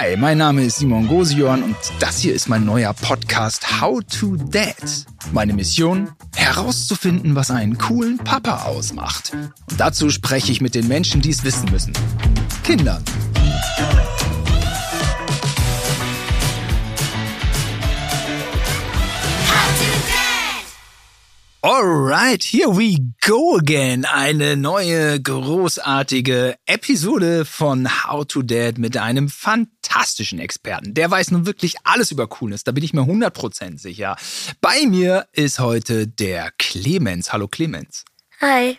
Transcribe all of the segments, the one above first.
Hi, mein Name ist Simon Gosion und das hier ist mein neuer Podcast How to Dad. Meine Mission? Herauszufinden, was einen coolen Papa ausmacht. Und dazu spreche ich mit den Menschen, die es wissen müssen. Kindern. Alright, here we go again. Eine neue großartige Episode von How to Dad mit einem fantastischen Experten. Der weiß nun wirklich alles über Coolness, da bin ich mir 100% sicher. Bei mir ist heute der Clemens. Hallo Clemens. Hi,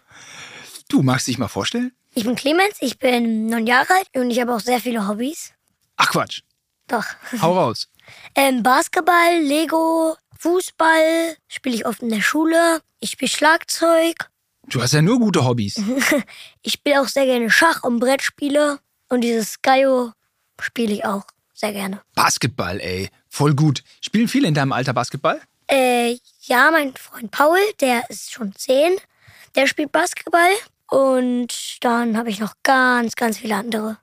Du magst dich mal vorstellen? ich bin Clemens, ich bin neun Jahre alt und ich habe auch sehr viele Hobbys. Ach Quatsch, Doch. hau raus. Ähm, Basketball, Lego, Fußball spiele ich oft in der Schule. Ich spiele Schlagzeug. Du hast ja nur gute Hobbys. Ich spiele auch sehr gerne Schach und Brettspiele. Und dieses Skyo spiele ich auch sehr gerne. Basketball, ey. Voll gut. Spielen viele in deinem Alter Basketball? Äh, ja, mein Freund Paul, der ist schon zehn, der spielt Basketball. Und dann habe ich noch ganz, ganz viele andere.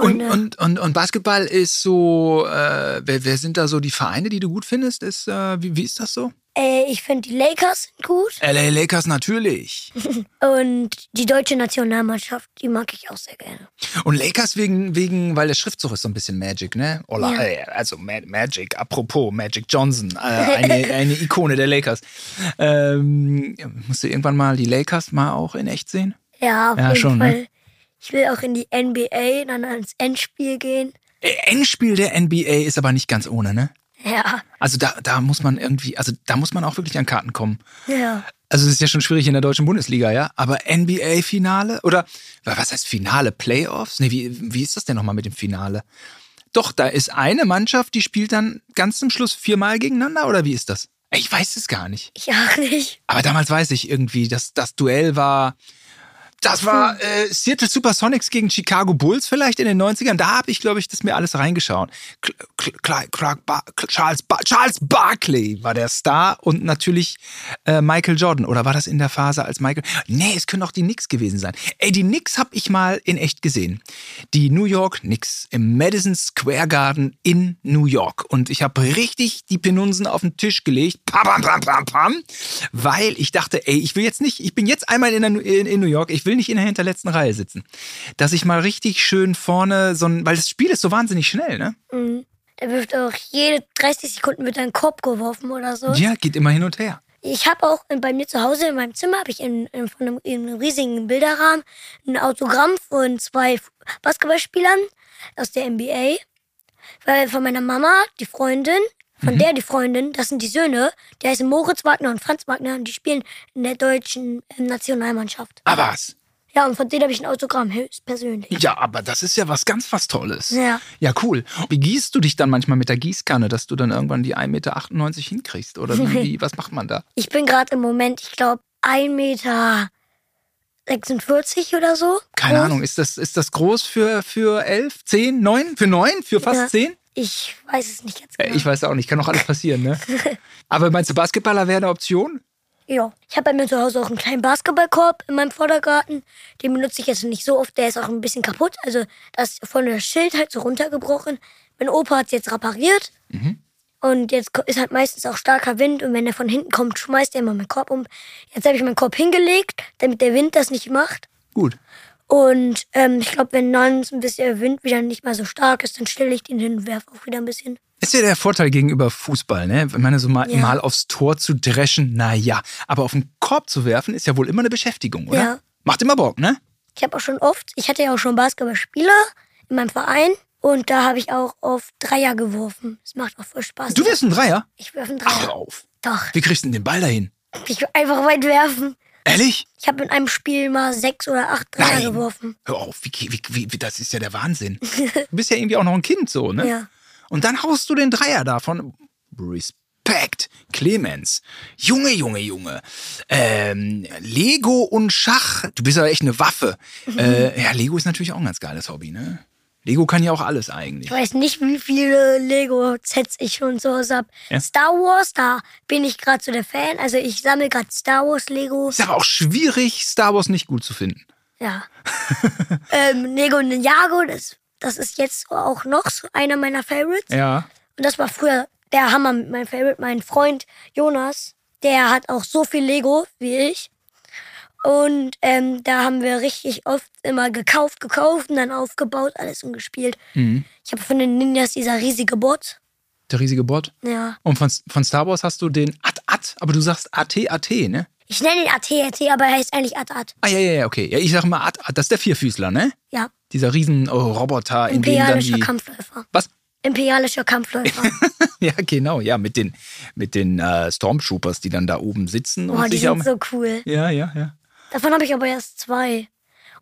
Und, und, und, und Basketball ist so, äh, wer, wer sind da so die Vereine, die du gut findest? Ist, äh, wie, wie ist das so? Äh, ich finde die Lakers gut. LA Lakers natürlich. Und die deutsche Nationalmannschaft, die mag ich auch sehr gerne. Und Lakers wegen, wegen, weil der Schriftzug ist so ein bisschen Magic, ne? Ola, Ja. äh, also Ma Magic, apropos Magic Johnson, äh, eine, eine Ikone der Lakers. Ähm, musst du irgendwann mal die Lakers mal auch in echt sehen? Ja, auf Ja, jeden schon, ne? Ich will auch in die NBA, dann ans Endspiel gehen. Äh, Endspiel der NBA ist aber nicht ganz ohne, ne? Ja, Also da, da muss man irgendwie, also da muss man auch wirklich an Karten kommen. ja. Also es ist ja schon schwierig in der deutschen Bundesliga, ja. Aber NBA-Finale oder was heißt Finale? Playoffs? Nee, wie, wie ist das denn nochmal mit dem Finale? Doch, da ist eine Mannschaft, die spielt dann ganz zum Schluss viermal gegeneinander oder wie ist das? Ich weiß es gar nicht. Ich auch nicht. Aber damals weiß ich irgendwie, dass das Duell war. Das war äh, Seattle Supersonics gegen Chicago Bulls vielleicht in den 90ern. Da habe ich, glaube ich, das mir alles reingeschaut. Charles, Bar Charles Barkley war der Star und natürlich äh, Michael Jordan. Oder war das in der Phase als Michael? Nee, es können auch die Knicks gewesen sein. Ey, die Knicks habe ich mal in echt gesehen. Die New York Knicks im Madison Square Garden in New York. Und ich habe richtig die Penunsen auf den Tisch gelegt. Pam, pam, pam, pam, pam. Weil ich dachte, ey, ich will jetzt nicht, ich bin jetzt einmal in, der, in, in New York, ich will nicht in der hinterletzten Reihe sitzen. Dass ich mal richtig schön vorne so ein, weil das Spiel ist so wahnsinnig schnell, ne? Mhm. Da wirft auch jede 30 Sekunden mit einem Korb geworfen oder so. Ja, geht immer hin und her. Ich habe auch bei mir zu Hause in meinem Zimmer habe ich in, in, von einem, in einem riesigen Bilderrahmen ein Autogramm von zwei Basketballspielern aus der NBA. Weil von meiner Mama, die Freundin, von der die Freundin, das sind die Söhne, die heißen Moritz Wagner und Franz Wagner und die spielen in der deutschen ähm, Nationalmannschaft. Ah, was? Ja, und von denen habe ich ein Autogramm, höchstpersönlich. Ja, aber das ist ja was ganz was Tolles. Ja. Ja, cool. Wie gießt du dich dann manchmal mit der Gießkanne, dass du dann irgendwann die 1,98 Meter hinkriegst? Oder wie, wie, was macht man da? Ich bin gerade im Moment, ich glaube, 1,46 Meter oder so. Keine groß. Ahnung, ist das, ist das groß für, für 11, 10, 9? Für 9? Für fast Ja. 10? Ich weiß es nicht ganz Äh, genau. Ich weiß auch nicht, kann auch alles passieren, ne? Aber meinst du, Basketballer wäre eine Option? Ja, ich habe bei mir zu Hause auch einen kleinen Basketballkorb in meinem Vordergarten. Den benutze ich jetzt nicht so oft, der ist auch ein bisschen kaputt. Also da ist vorne das Schild halt so runtergebrochen. Mein Opa hat es jetzt repariert. Und jetzt ist halt meistens auch starker Wind und wenn er von hinten kommt, schmeißt er immer meinen Korb um. Jetzt habe ich meinen Korb hingelegt, damit der Wind das nicht macht. Gut. Und ähm, ich glaube, wenn dann ein bisschen der Wind wieder nicht mehr so stark ist, dann stelle ich den hin und werfe auch wieder ein bisschen. Ist ja der Vorteil gegenüber Fußball, ne? Ich meine, so mal, Ja. mal aufs Tor zu dreschen, na ja. Aber auf den Korb zu werfen, ist ja wohl immer eine Beschäftigung, oder? Ja. Macht immer Bock, ne? Ich habe auch schon oft, ich hatte ja auch schon Basketballspieler in meinem Verein und da habe ich auch auf Dreier geworfen. Das macht auch voll Spaß. Du wirst ein Dreier? Ich werfe einen Ach, Dreier. hör auf. Doch, Wie kriegst du denn den Ball dahin? ich will einfach weit werfen. Ehrlich? Ich habe in einem Spiel mal sechs oder acht Dreier Nein. geworfen. Hör auf, wie, wie, wie, das ist ja der Wahnsinn. Du bist ja irgendwie auch noch ein Kind so, ne? Ja. Und dann haust du den Dreier davon. Respekt, Clemens. Junge, Junge, Junge. Ähm, Lego und Schach. Du bist ja echt eine Waffe. Äh, ja, Lego ist natürlich auch ein ganz geiles Hobby, ne? Lego kann ja auch alles eigentlich. Ich weiß nicht, wie viele Lego-Sets ich schon Hause habe. Ja. Star Wars, da bin ich gerade so der Fan. Also ich sammle gerade Star Wars Lego. Ist aber auch schwierig, Star Wars nicht gut zu finden. Ja. ähm, Lego Ninjago, das das ist jetzt auch noch so einer meiner Favorites. Ja. Und das war früher der Hammer mit meinem Favorite. Mein Freund Jonas, der hat auch so viel Lego wie ich. Und ähm, da haben wir richtig oft immer gekauft, gekauft und dann aufgebaut, alles und gespielt. Mhm. Ich habe von den Ninjas dieser riesige Bot. Der riesige Bot. Ja. Und von, von Star Wars hast du den At-At, aber du sagst AT-AT, ne? Ich nenne ihn AT-AT, aber er heißt eigentlich At-At. Ah, ja, ja, ja, okay. Ja, ich sag mal At-At, das ist der Vierfüßler, ne? Ja. Dieser riesen oh, Roboter, in dem dann Imperialischer die... Kampfläufer. Was? Imperialischer Kampfläufer. Ja, genau, ja, mit den, mit den äh, Stormtroopers, die dann da oben sitzen. Boah, und die sich sind auch, so cool. Ja, ja, ja. Davon habe ich aber erst zwei.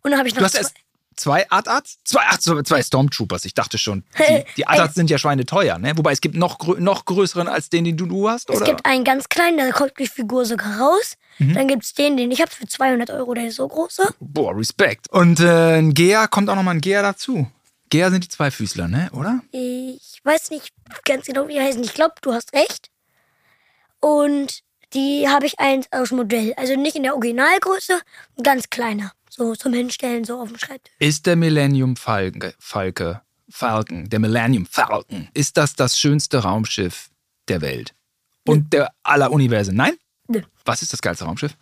Und dann habe ich noch Du hast zwei. erst zwei At-Ats? Zwei, ach, zwei Stormtroopers, ich dachte schon. Die, die At-Ats sind ja schweineteuer, ne? Wobei es gibt noch, grö noch größeren als den, den du, du hast, Es oder? gibt einen ganz kleinen, da kommt die Figur sogar raus. Mhm. Dann gibt es den, den ich habe für 200 Euro, der ist so groß. Boah, Respekt. Und äh, ein Gea kommt auch nochmal ein Gea dazu. Gea sind die Zweifüßler, ne? Oder? Ich weiß nicht ganz genau, wie die heißen. Ich glaube, du hast recht. Und die habe ich eins aus Modell. Also nicht in der Originalgröße, ganz kleiner. So zum Hinstellen, so auf dem Schreibtisch. Ist der Millennium Falke, Falke, Falcon, der Millennium Falcon, ist das das schönste Raumschiff der Welt? Und der aller Universen? Nein? Nö. Was ist das geilste Raumschiff?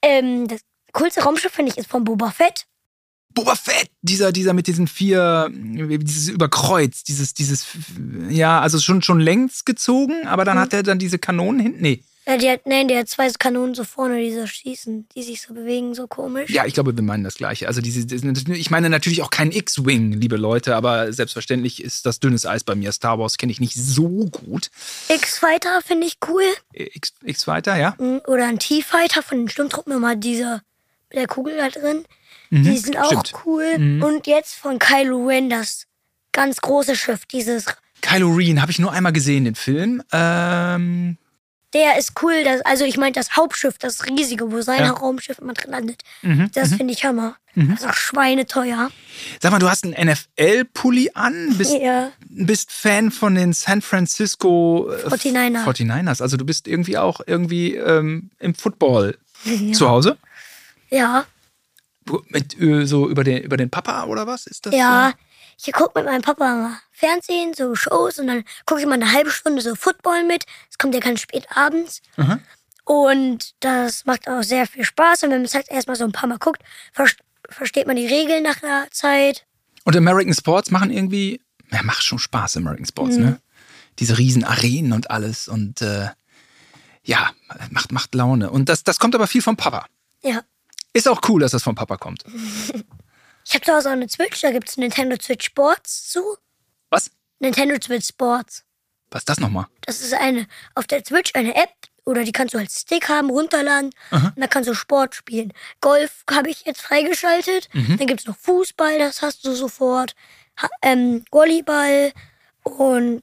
Ähm, das coolste Raumschiff finde ich ist von Boba Fett. Boba Fett, dieser, dieser mit diesen vier, dieses Überkreuz, dieses, dieses, ja, also schon, schon längst gezogen, aber dann hat er dann diese Kanonen hinten. Nee. Ja, die hat, nein, der hat zwei Kanonen so vorne, die so schießen, die sich so bewegen, so komisch. Ja, ich glaube, wir meinen das Gleiche. Also diese, ich meine natürlich auch kein X-Wing, liebe Leute, aber selbstverständlich ist das dünnes Eis bei mir. Star Wars kenne ich nicht so gut. X-Fighter finde ich cool. X, X weiter, ja? Mm, Oder ein T-Fighter von den Sturmtruppen, immer dieser mit der Kugel da drin. Die sind auch stimmt. cool. Und jetzt von Kylo Ren das ganz große Schiff, dieses. Kylo Ren habe ich nur einmal gesehen, den Film. Ähm, Der ist cool. Das, also ich meine das Hauptschiff, das riesige, wo sein Ja. Raumschiff immer drin landet. Mhm, Das finde ich Hammer. Das ist auch schweineteuer. sag mal, du hast einen NFL-Pulli an, bist, Ja. bist Fan von den San Francisco äh, 49er. 49ers. Also du bist irgendwie auch irgendwie ähm, im Football zu Hause? Ja. Mit, äh, so über den, über den Papa oder was? Ist das Ja. Ich gucke mit meinem Papa mal Fernsehen, so Shows und dann gucke ich mal eine halbe Stunde so Football mit. Das kommt ja ganz spät abends. Aha. Und das macht auch sehr viel Spaß. Und wenn man es halt erstmal so ein paar Mal guckt, ver versteht man die Regeln nach einer Zeit. Und American Sports machen irgendwie, ja, macht schon Spaß, American Sports, Mhm. ne? Diese riesen Arenen und alles und äh, ja, macht, macht Laune. Und das, das kommt aber viel vom Papa. Ja. Ist auch cool, dass das vom Papa kommt. Ich habe zu Hause auch eine Switch, da gibt es Nintendo Switch Sports zu. Was? Nintendo Switch Sports. Was ist das nochmal? Das ist eine auf der Switch eine App oder die kannst du als Stick haben, runterladen und da kannst du Sport spielen. Golf habe ich jetzt freigeschaltet. Dann gibt es noch Fußball, das hast du sofort. Ha ähm, Volleyball und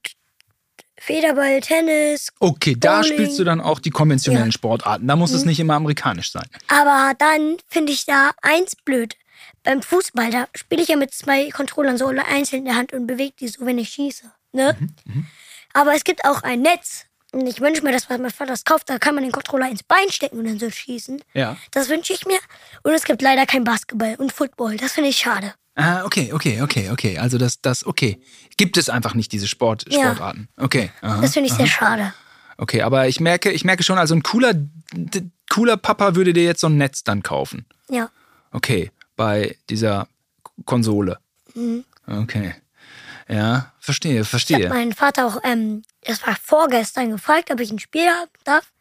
Federball, Tennis. Okay, da Bowling. spielst du dann auch die konventionellen Ja. Mhm. Sportarten. Da muss es nicht immer amerikanisch sein. Aber dann finde ich da eins blöd. Beim Fußball, da spiele ich ja mit zwei Controllern so einzeln in der Hand und bewege die so, wenn ich schieße. Ne? Aber es gibt auch ein Netz. Und ich wünsche mir, dass mein Vater das kauft. Da kann man den Controller ins Bein stecken und dann so schießen. Ja. Das wünsche ich mir. Und es gibt leider kein Basketball und Football. Das finde ich schade. Ah, okay, okay, okay, okay. Also das, das, okay. Gibt es einfach nicht diese Sport, Ja. Sportarten. Okay. aha. Das finde ich sehr schade. Okay, aber ich merke, ich merke schon, also ein cooler, cooler Papa würde dir jetzt so ein Netz dann kaufen. Ja. Okay, bei dieser Konsole. Mhm. Okay. Ja, verstehe, Ich habe verstehe. meinen Vater auch, ähm, das war vorgestern, gefragt, ob ich ein Spiel haben darf.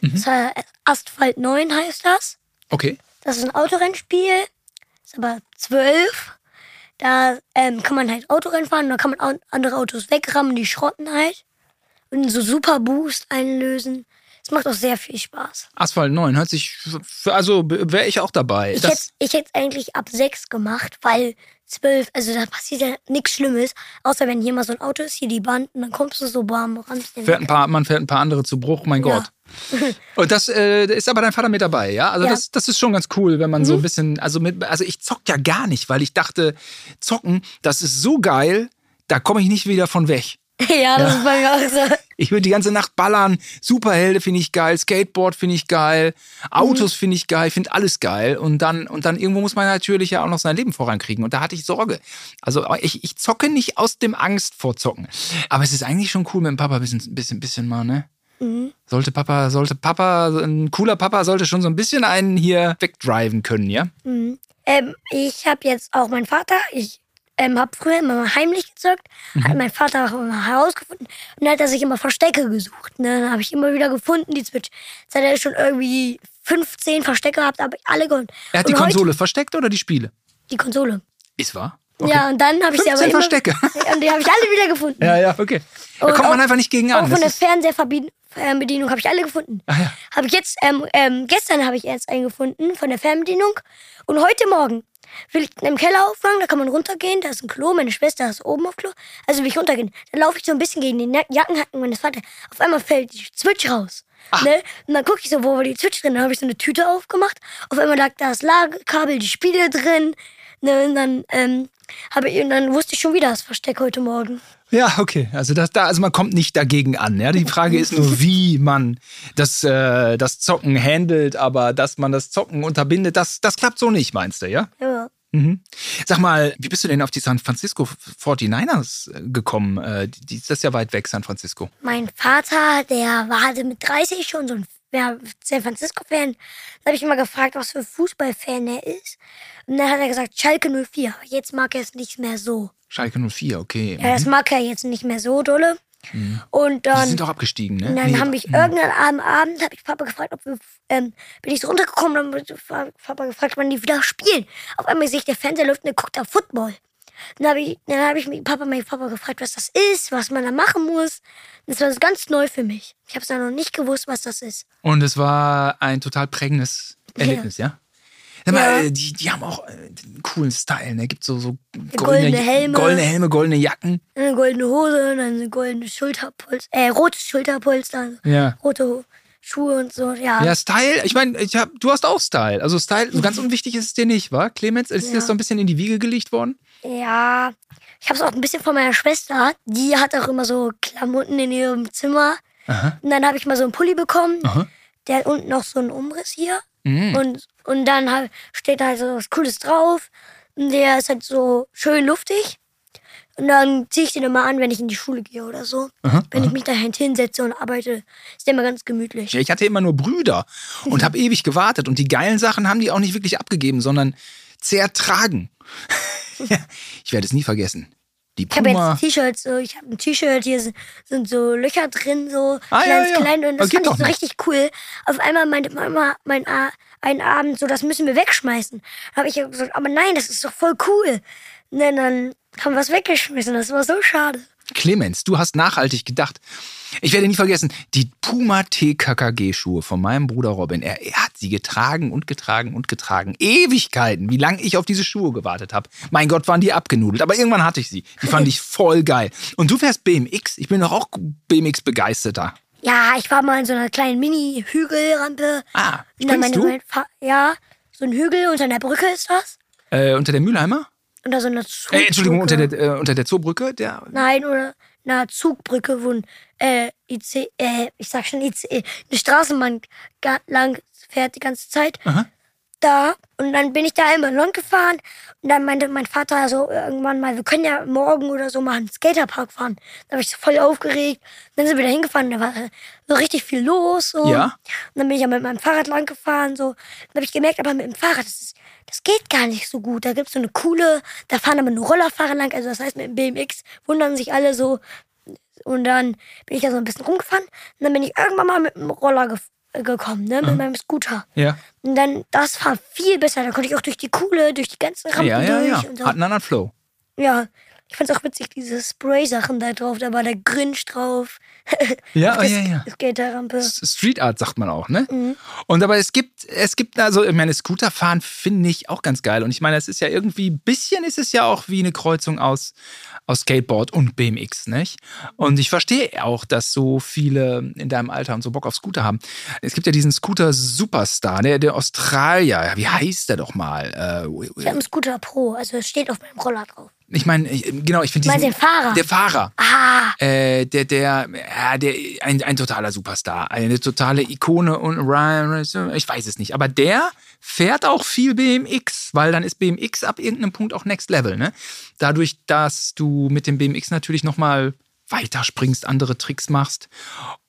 Mhm. Das war Asphalt 9 heißt das. Okay. Das ist ein Autorennspiel, ist aber zwölf. Da ähm, kann man halt Autorennen fahren da kann man andere Autos wegrammen, die schrotten halt. Und so Super Boost einlösen. Es macht auch sehr viel Spaß. Asphalt 9 hört sich, also wäre ich auch dabei. Ich hätte ich hätte eigentlich ab sechs gemacht, weil zwölf, also da passiert ja nichts Schlimmes, außer wenn hier mal so ein Auto ist, hier die Band, und dann kommst du so bam, rammst den fährt ein paar, man fährt ein paar andere zu Bruch, mein Ja. Gott. Und das äh, ist aber dein Vater mit dabei, ja? Also Ja. Mhm. Das, das ist schon ganz cool, wenn man so ein bisschen, also mit, also ich zock ja gar nicht, weil ich dachte, zocken, das ist so geil, da komme ich nicht wieder von weg. ja, das ist bei mir auch so. Ich würde die ganze Nacht ballern. Superhelden finde ich geil, Skateboard finde ich geil, Autos Mhm. finde ich geil, finde alles geil. Und dann, und dann irgendwo muss man natürlich ja auch noch sein Leben vorankriegen. Und da hatte ich Sorge. Also ich, ich zocke nicht aus dem Angst vor Zocken. Aber es ist eigentlich schon cool mit dem Papa ein bisschen, bisschen, bisschen mal, ne? Mhm. Sollte Papa, sollte Papa, ein cooler Papa sollte schon so ein bisschen einen hier wegdriven können, ja? Mhm. Ähm, ich habe jetzt auch meinen Vater, ich ähm, habe früher immer heimlich gezockt, Mhm. hat mein Vater auch herausgefunden und dann hat er sich immer Verstecke gesucht. Ne? Dann habe ich immer wieder gefunden, die Switch. Jetzt hat er schon irgendwie 15 Verstecke gehabt, habe ich alle geholt. Er hat die Und heute- Konsole versteckt oder die Spiele? Die Konsole. Ist wahr? Ja, und dann habe ich sie aber 15 immer, Verstecke. Und die habe ich alle wieder gefunden. Ja, ja, okay. Da kommt man auch- einfach nicht gegen Auch an. von Das der Fernseherbedienung habe ich alle gefunden. Ah, ja. Habe ich jetzt, ähm, ähm, gestern habe ich erst einen gefunden von der Fernbedienung. Und heute Morgen will ich im Keller aufwachen, da kann man runtergehen, da ist ein Klo, meine Schwester ist oben auf Klo. Also will ich runtergehen. Dann laufe ich so ein bisschen gegen den Ja- Jackenhaken meines Vaters. Auf einmal fällt die Switch raus. Ne? Und dann gucke ich so, wo war die Switch drin? Dann habe ich so eine Tüte aufgemacht. Auf einmal lag da das Ladekabel, die Spiele drin. Ne? Und dann, ähm, habe ich, und dann wusste ich schon wieder das Versteck heute Morgen. Ja, okay. Also, das, da, also man kommt nicht dagegen an. Ja? Die Frage ist nur, wie man das, äh, das Zocken handelt, aber dass man das Zocken unterbindet, das, das klappt so nicht, meinst du, ja? Ja. Mhm. Sag mal, wie bist du denn auf die San Francisco 49ers gekommen? Äh, die, die ist das ja weit weg, San Francisco. Mein Vater, der war mit 30 schon so ein ja, San Francisco-Fan. Da habe ich immer gefragt, was für ein Fußballfan er ist. Und dann hat er gesagt, Schalke 04. Aber jetzt mag er es nicht mehr so. Schalke 04, okay. Ja, das mag er jetzt nicht mehr so dolle. Und Die dann, sind doch abgestiegen, ne? und dann Nee, habe ich irgendeinen Abend, Abend habe ich Papa gefragt, ob wir, ähm, bin ich so runtergekommen, dann habe ich Papa gefragt, wann die wieder spielen. Auf einmal sehe ich, der Fernseher läuft und guckt da Football. Dann habe ich, dann habe ich mit Papa, meinen Papa gefragt, was das ist, was man da machen muss. Das war ganz neu für mich. Ich habe es noch nicht gewusst, was das ist. Und es war ein total prägendes Erlebnis, ja? Sag mal, Ja. äh, die, die haben auch äh, einen coolen Style, ne? Gibt so, so goldene Helme. goldene Helme, goldene Jacken. Eine goldene Hose und dann eine goldene Schulterpolster, äh, rotes Schulterpolster, Ja. rote Schuhe und so, ja. Ja, Style, ich meine, hab, du hast auch Style. Also Style, so ganz unwichtig ist es dir nicht, wa? Clemens, ist dir Ja. das so ein bisschen in die Wiege gelegt worden? Ja, ich habe es auch ein bisschen von meiner Schwester. Die hat auch immer so Klamotten in ihrem Zimmer. Aha. Und dann habe ich mal so einen Pulli bekommen. Aha. Der hat unten noch so einen Umriss hier. Mhm. Und, und dann halt steht da halt so was Cooles drauf. Und der ist halt so schön luftig. Und dann ziehe ich den immer an, wenn ich in die Schule gehe oder so. Aha, wenn ich mich da hinsetze und arbeite, ist der immer ganz gemütlich. Ja, ich hatte immer nur Brüder und habe ewig gewartet. Und die geilen Sachen haben die auch nicht wirklich abgegeben, sondern zertragen. Ja, ich werde es nie vergessen. Die Ich habe Puma. jetzt T-Shirts, so, ich habe ein T-Shirt, hier sind, sind so Löcher drin, so Ah, ja, kleines, ja. klein und das ich so richtig cool. Auf einmal meinte Mama mein, A- einen Abend so, das müssen wir wegschmeißen. Da habe ich ja gesagt, aber nein, das ist doch voll cool. Und dann haben wir es weggeschmissen, das war so schade. Clemens, du hast nachhaltig gedacht. Ich werde nie vergessen, die Puma TKKG-Schuhe von meinem Bruder Robin. Er, er hat sie getragen und getragen und getragen. Ewigkeiten, wie lange ich auf diese Schuhe gewartet habe. Mein Gott, waren die abgenudelt. Aber irgendwann hatte ich sie. Die fand ich voll geil. Und du fährst BMX. Ich bin doch auch BMX-begeisterter. Ja, ich war mal in so einer kleinen Mini-Hügelrampe. Ah, Und dann meine- du? Fa- ja, so ein Hügel unter einer Brücke ist das. Äh, unter der Mülheimer? Unter so einer Zugbrücke. Äh, Entschuldigung, unter der, äh, unter der Zoobrücke? Der, Nein, oder einer Zugbrücke, wo ein äh, IC, äh, ich sag schon ICE, eine Straßenbahn lang fährt die ganze Zeit. Aha. Da. Und dann bin ich da immer lang gefahren. Und dann meinte mein Vater so irgendwann mal, wir können ja morgen oder so mal einen Skaterpark fahren. Da war ich so voll aufgeregt. Und dann sind wir da hingefahren, da war so richtig viel los. So. Ja. Und dann bin ich ja mit meinem Fahrrad lang gefahren. So. Dann habe ich gemerkt, aber mit dem Fahrrad, das, ist, das geht gar nicht so gut. Da gibt es so eine coole, da fahren aber nur Rollerfahrer lang. Also das heißt, mit dem BMX wundern sich alle so. Und dann bin ich da so ein bisschen rumgefahren. Und dann bin ich irgendwann mal mit dem Roller gef äh, gekommen, ne? mit meinem Scooter. ja. Und dann, das war viel besser. Da konnte ich auch durch die Kuhle, durch die ganzen Rampen Ja, ja, ja. durch. Und so. Hat einen anderen Flow. Ja, ich fand's auch witzig, diese Spray-Sachen da drauf. Da war der Grinch drauf. Ja, oh, ja, ja. Skaterrampe. Street Art sagt man auch, ne? Mhm. Und aber es gibt, es gibt also, ich meine, Scooterfahren finde ich auch ganz geil. Und ich meine, es ist ja irgendwie, ein bisschen ist es ja auch wie eine Kreuzung aus, aus Skateboard und BMX, nicht? Und ich verstehe auch, dass so viele in deinem Alter und so Bock auf Scooter haben. Es gibt ja diesen Scooter Superstar, der, der Australier, wie heißt der doch mal? Äh, Ich habe einen Scooter Pro, also es steht auf meinem Roller drauf. Ich meine, genau, ich finde diesen... den Fahrer? Der Fahrer. Ah, Äh, der, der, ja, der, ein, ein totaler Superstar, eine totale Ikone und Ryan, ich weiß es nicht, aber der fährt auch viel BMX, weil dann ist BMX ab irgendeinem Punkt auch Next Level, ne? Dadurch, dass du mit dem BMX natürlich nochmal weiterspringst, andere Tricks machst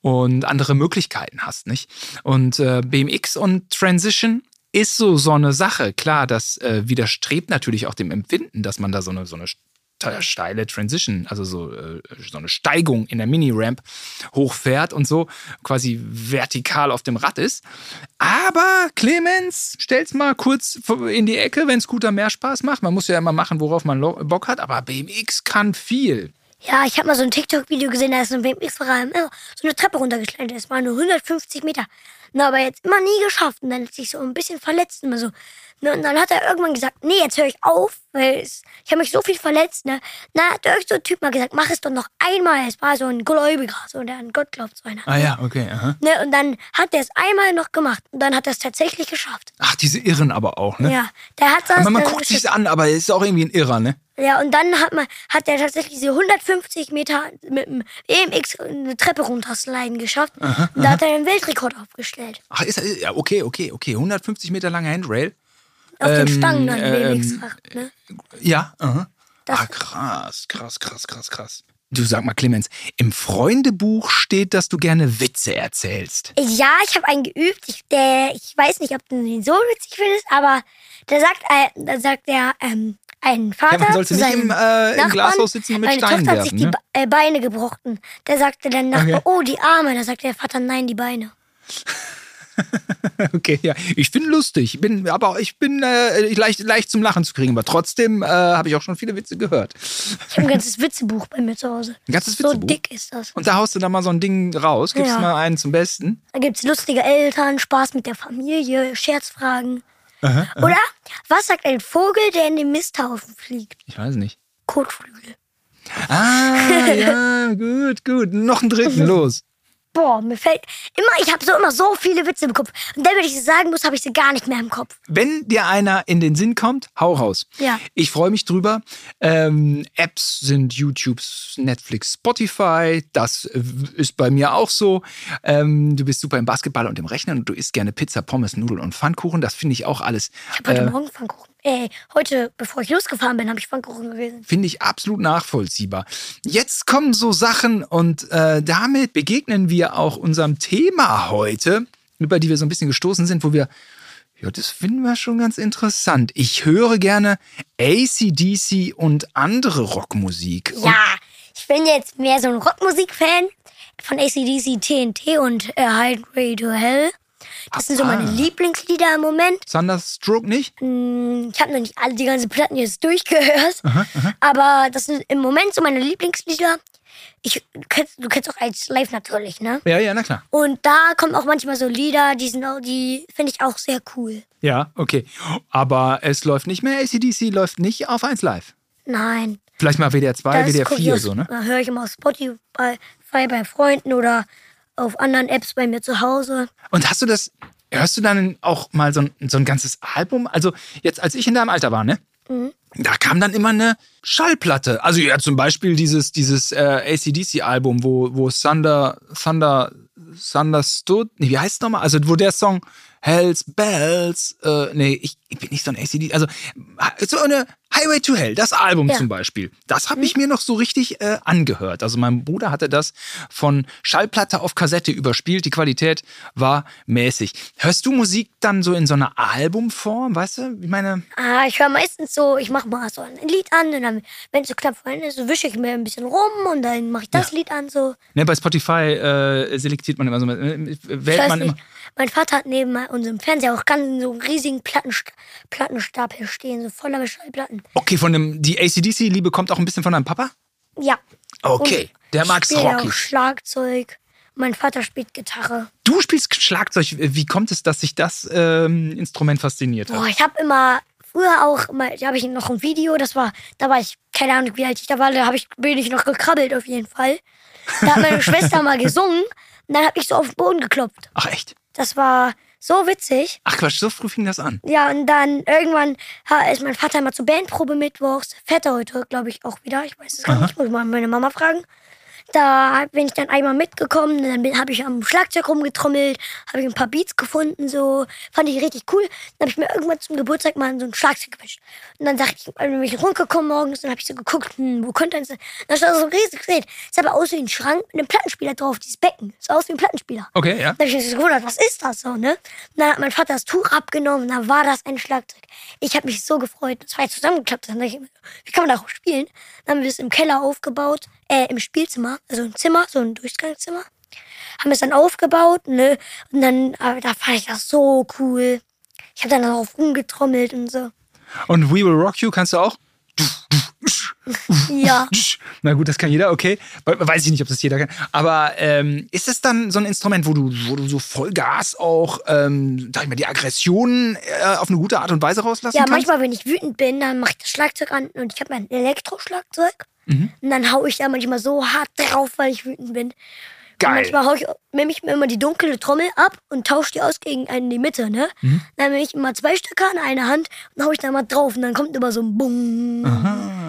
und andere Möglichkeiten hast, nicht? Und äh, BMX und Transition ist so so eine Sache. Klar, das äh, widerstrebt natürlich auch dem Empfinden, dass man da so eine so eine ste- steile Transition, also so, äh, so eine Steigung in der Mini-Ramp hochfährt und so quasi vertikal auf dem Rad ist. Aber Clemens, stell's mal kurz in die Ecke, wenn Scooter mehr Spaß macht. Man muss ja immer machen, worauf man Bock hat, aber BMX kann viel. ja, ich habe mal so ein TikTok-Video gesehen, da ist ein BMX-Fahrer so eine Treppe runtergeschleudert. Das waren nur 150 Meter. Na, aber jetzt immer nie geschafft. Und dann hat sich so ein bisschen verletzt. Immer so. Ne, und dann hat er irgendwann gesagt, nee, jetzt höre ich auf, weil es, ich habe mich so viel verletzt. Ne? Na, hat irgend so ein Typ mal gesagt, mach es doch noch einmal. Es war so ein Gläubiger, so der an Gott glaubt, so einer. Ah ja, okay. Aha. Ne, und dann hat er es einmal noch gemacht. Und dann hat er es tatsächlich geschafft. Ach, diese Irren aber auch, ne? Ja, der hat das. Aber man guckt sich's an, aber er ist auch irgendwie ein Irrer, ne? Ja, und dann hat man hat er tatsächlich diese 150 Meter mit dem EMX eine Treppe runtersliden geschafft. und da hat er den Weltrekord aufgestellt. Ach, ist er, ja, okay, okay, okay. 150 Meter lange Handrail. Auf den Ähm, Stangen dann ähm, BMX-Fach. Ne? Ja, aha. Das- ah, krass, krass, krass, krass, krass. Du sag mal, Clemens, im Freundebuch steht, dass du gerne Witze erzählst. Ja, ich habe einen geübt. Ich, der, ich weiß nicht, ob du den so witzig findest, aber da sagt, äh, da sagt der ähm, ein Vater Ja, man sollte nicht im, äh, im Glashaus sitzen und mit meine Steinen Tochter hat sich werfen, die ne? Be- äh, Beine gebrochen. Da sagte der Nachbar, Okay. oh, die Arme. Da sagt der Vater, nein, die Beine. Okay, ja. Ich bin lustig, bin, aber ich bin äh, leicht, leicht zum Lachen zu kriegen. Aber trotzdem äh, habe ich auch schon viele Witze gehört. Ich habe ein ganzes Witzebuch bei mir zu Hause. Ein ganzes So Witzebuch? dick ist das. Und da haust du dann mal so ein Ding raus, gibst Ja. mal einen zum Besten. Da gibt's lustige Eltern, Spaß mit der Familie, Scherzfragen. Oder was sagt ein Vogel, der in den Misthaufen fliegt? Ich weiß nicht. Kotflügel. Ah, ja, gut, gut. Noch einen dritten, los. Boah, mir fällt immer, ich habe so immer so viele Witze im Kopf. Und dann, wenn ich sie sagen muss, habe ich sie gar nicht mehr im Kopf. Wenn dir einer in den Sinn kommt, hau raus. Ja. Ich freue mich drüber. Ähm, Apps sind YouTube, Netflix, Spotify. Das äh, ist bei mir auch so. Ähm, du bist super im Basketball und im Rechnen und du isst gerne Pizza, Pommes, Nudeln und Pfannkuchen. Das finde ich auch alles. Ich habe heute Morgen Pfannkuchen. Äh, heute, bevor ich losgefahren bin, habe ich Pfannkuchen gegessen. Finde ich absolut nachvollziehbar. Jetzt kommen so Sachen und äh, damit begegnen wir auch unserem Thema heute, über die wir so ein bisschen gestoßen sind, wo wir, ja, das finden wir schon ganz interessant. Ich höre gerne ACDC und andere Rockmusik. Und Ja, ich bin jetzt mehr so ein Rockmusik-Fan von ACDC, TNT und äh, Highway to Hell. Das sind so meine Ah. Lieblingslieder im Moment. Thunderstroke nicht? Hm, Ich habe noch nicht alle die ganzen Platten jetzt durchgehört, aber das sind im Moment so meine Lieblingslieder. Ich, du, kennst, auch als Live natürlich, ne? Ja, ja, na klar. Und da kommen auch manchmal so Lieder, die sind auch, die finde ich auch sehr cool. Ja, okay. Aber es läuft nicht mehr. ACDC läuft nicht auf 1 Live. Nein. Vielleicht mal WDR 2, Das WDR guck ich 4 aus- so, ne? Da höre ich immer auf Spotify bei Freunden oder auf anderen Apps bei mir zu Hause. Und hast du das, hörst du dann auch mal so ein, so ein ganzes Album? Also jetzt, als ich in deinem Alter war, ne? Da kam dann immer eine Schallplatte. Also ja, zum Beispiel dieses, dieses äh, ACDC-Album, wo, wo Thunder, Thunder, Thunder Stood, nee, wie heißt es nochmal? Also wo der Song Hell's Bells, äh, nee, ich, ich bin nicht so ein ACDC, also so eine Highway to Hell, das Album Ja. zum Beispiel, das habe ich mir noch so richtig äh, angehört. Also mein Bruder hatte das von Schallplatte auf Kassette überspielt, die Qualität war mäßig. Hörst du Musik dann so in so einer Albumform, weißt du? Ich meine, Ah, ich höre meistens so, ich mache mal so ein Lied an und dann, wenn es so knapp vorhin ist, so wische ich mir ein bisschen rum und dann mache ich das Lied an so. ne, bei Spotify äh, selektiert man immer so, äh, wählt man nicht. immer. Mein Vater hat neben unserem Fernseher auch ganz so einen riesigen Plattenst Plattenstapel stehen, so voller Schallplatten. Okay, von dem, die ACDC-Liebe kommt auch ein bisschen von deinem Papa? Ja. Okay, der ich mag's spiele auch rockig. Schlagzeug. Mein Vater spielt Gitarre. Du spielst Schlagzeug. Wie kommt es, dass sich das ähm, Instrument fasziniert hat? Boah, ich habe immer früher auch mal, da habe ich noch ein Video, das war, da war ich keine Ahnung, wie alt ich da war, da ich, bin ich noch gekrabbelt auf jeden Fall. Da hat meine Schwester mal gesungen und dann habe ich so auf den Boden geklopft. Ach echt? Das war So witzig. Ach Quatsch, so früh fing das an. Ja, und dann irgendwann ist mein Vater immer zur Bandprobe mittwochs. Fährt er heute, glaube ich, auch wieder. Ich weiß es gar nicht. Muss mal meine Mama fragen. Da bin ich dann einmal mitgekommen, dann habe ich am Schlagzeug rumgetrommelt, habe ich ein paar Beats gefunden, so fand ich richtig cool. Dann habe ich mir irgendwann zum Geburtstag mal so ein Schlagzeug gewünscht. Und dann dachte ich, bin ich runtergekommen morgens, dann habe ich so geguckt, hm, wo könnte das sein? Dann stand so riesig gesehen. Sah aber aus wie ein Schrank mit einem Plattenspieler drauf, dieses Becken. Sah aus wie ein Plattenspieler. Okay, ja. Dann habe ich mich so gewundert, was ist das so, ne? Und dann hat mein Vater das Tuch abgenommen, dann war das ein Schlagzeug. Ich habe mich so gefreut, das war jetzt zusammengeklappt. Dann dachte ich, wie kann man darauf spielen? Dann haben wir es im Keller aufgebaut, äh, im Spielzimmer, also ein Zimmer, so ein Durchgangszimmer. Haben es dann aufgebaut, ne? Und dann, äh, da fand ich das so cool. Ich habe dann darauf rumgetrommelt und so. Und We Will Rock You kannst du auch? Ja. Na gut, das kann jeder, okay. We- Weiß ich nicht, ob das jeder kann. Aber ähm, ist es dann so ein Instrument, wo du, wo du so Vollgas auch, ähm, sag ich mal, die Aggressionen äh, auf eine gute Art und Weise rauslassen Ja, kannst? manchmal, wenn ich wütend bin, dann mache ich das Schlagzeug an und ich habe mein Elektroschlagzeug. Mhm. Und dann hau ich da manchmal so hart drauf, weil ich wütend bin. Geil. Und manchmal ich, nehme ich mir immer die dunkle Trommel ab und tausche die aus gegen einen in die Mitte, ne? Mhm. Dann nehme ich immer zwei Stücke an eine Hand und hau ich da mal drauf und dann kommt immer so ein Bum.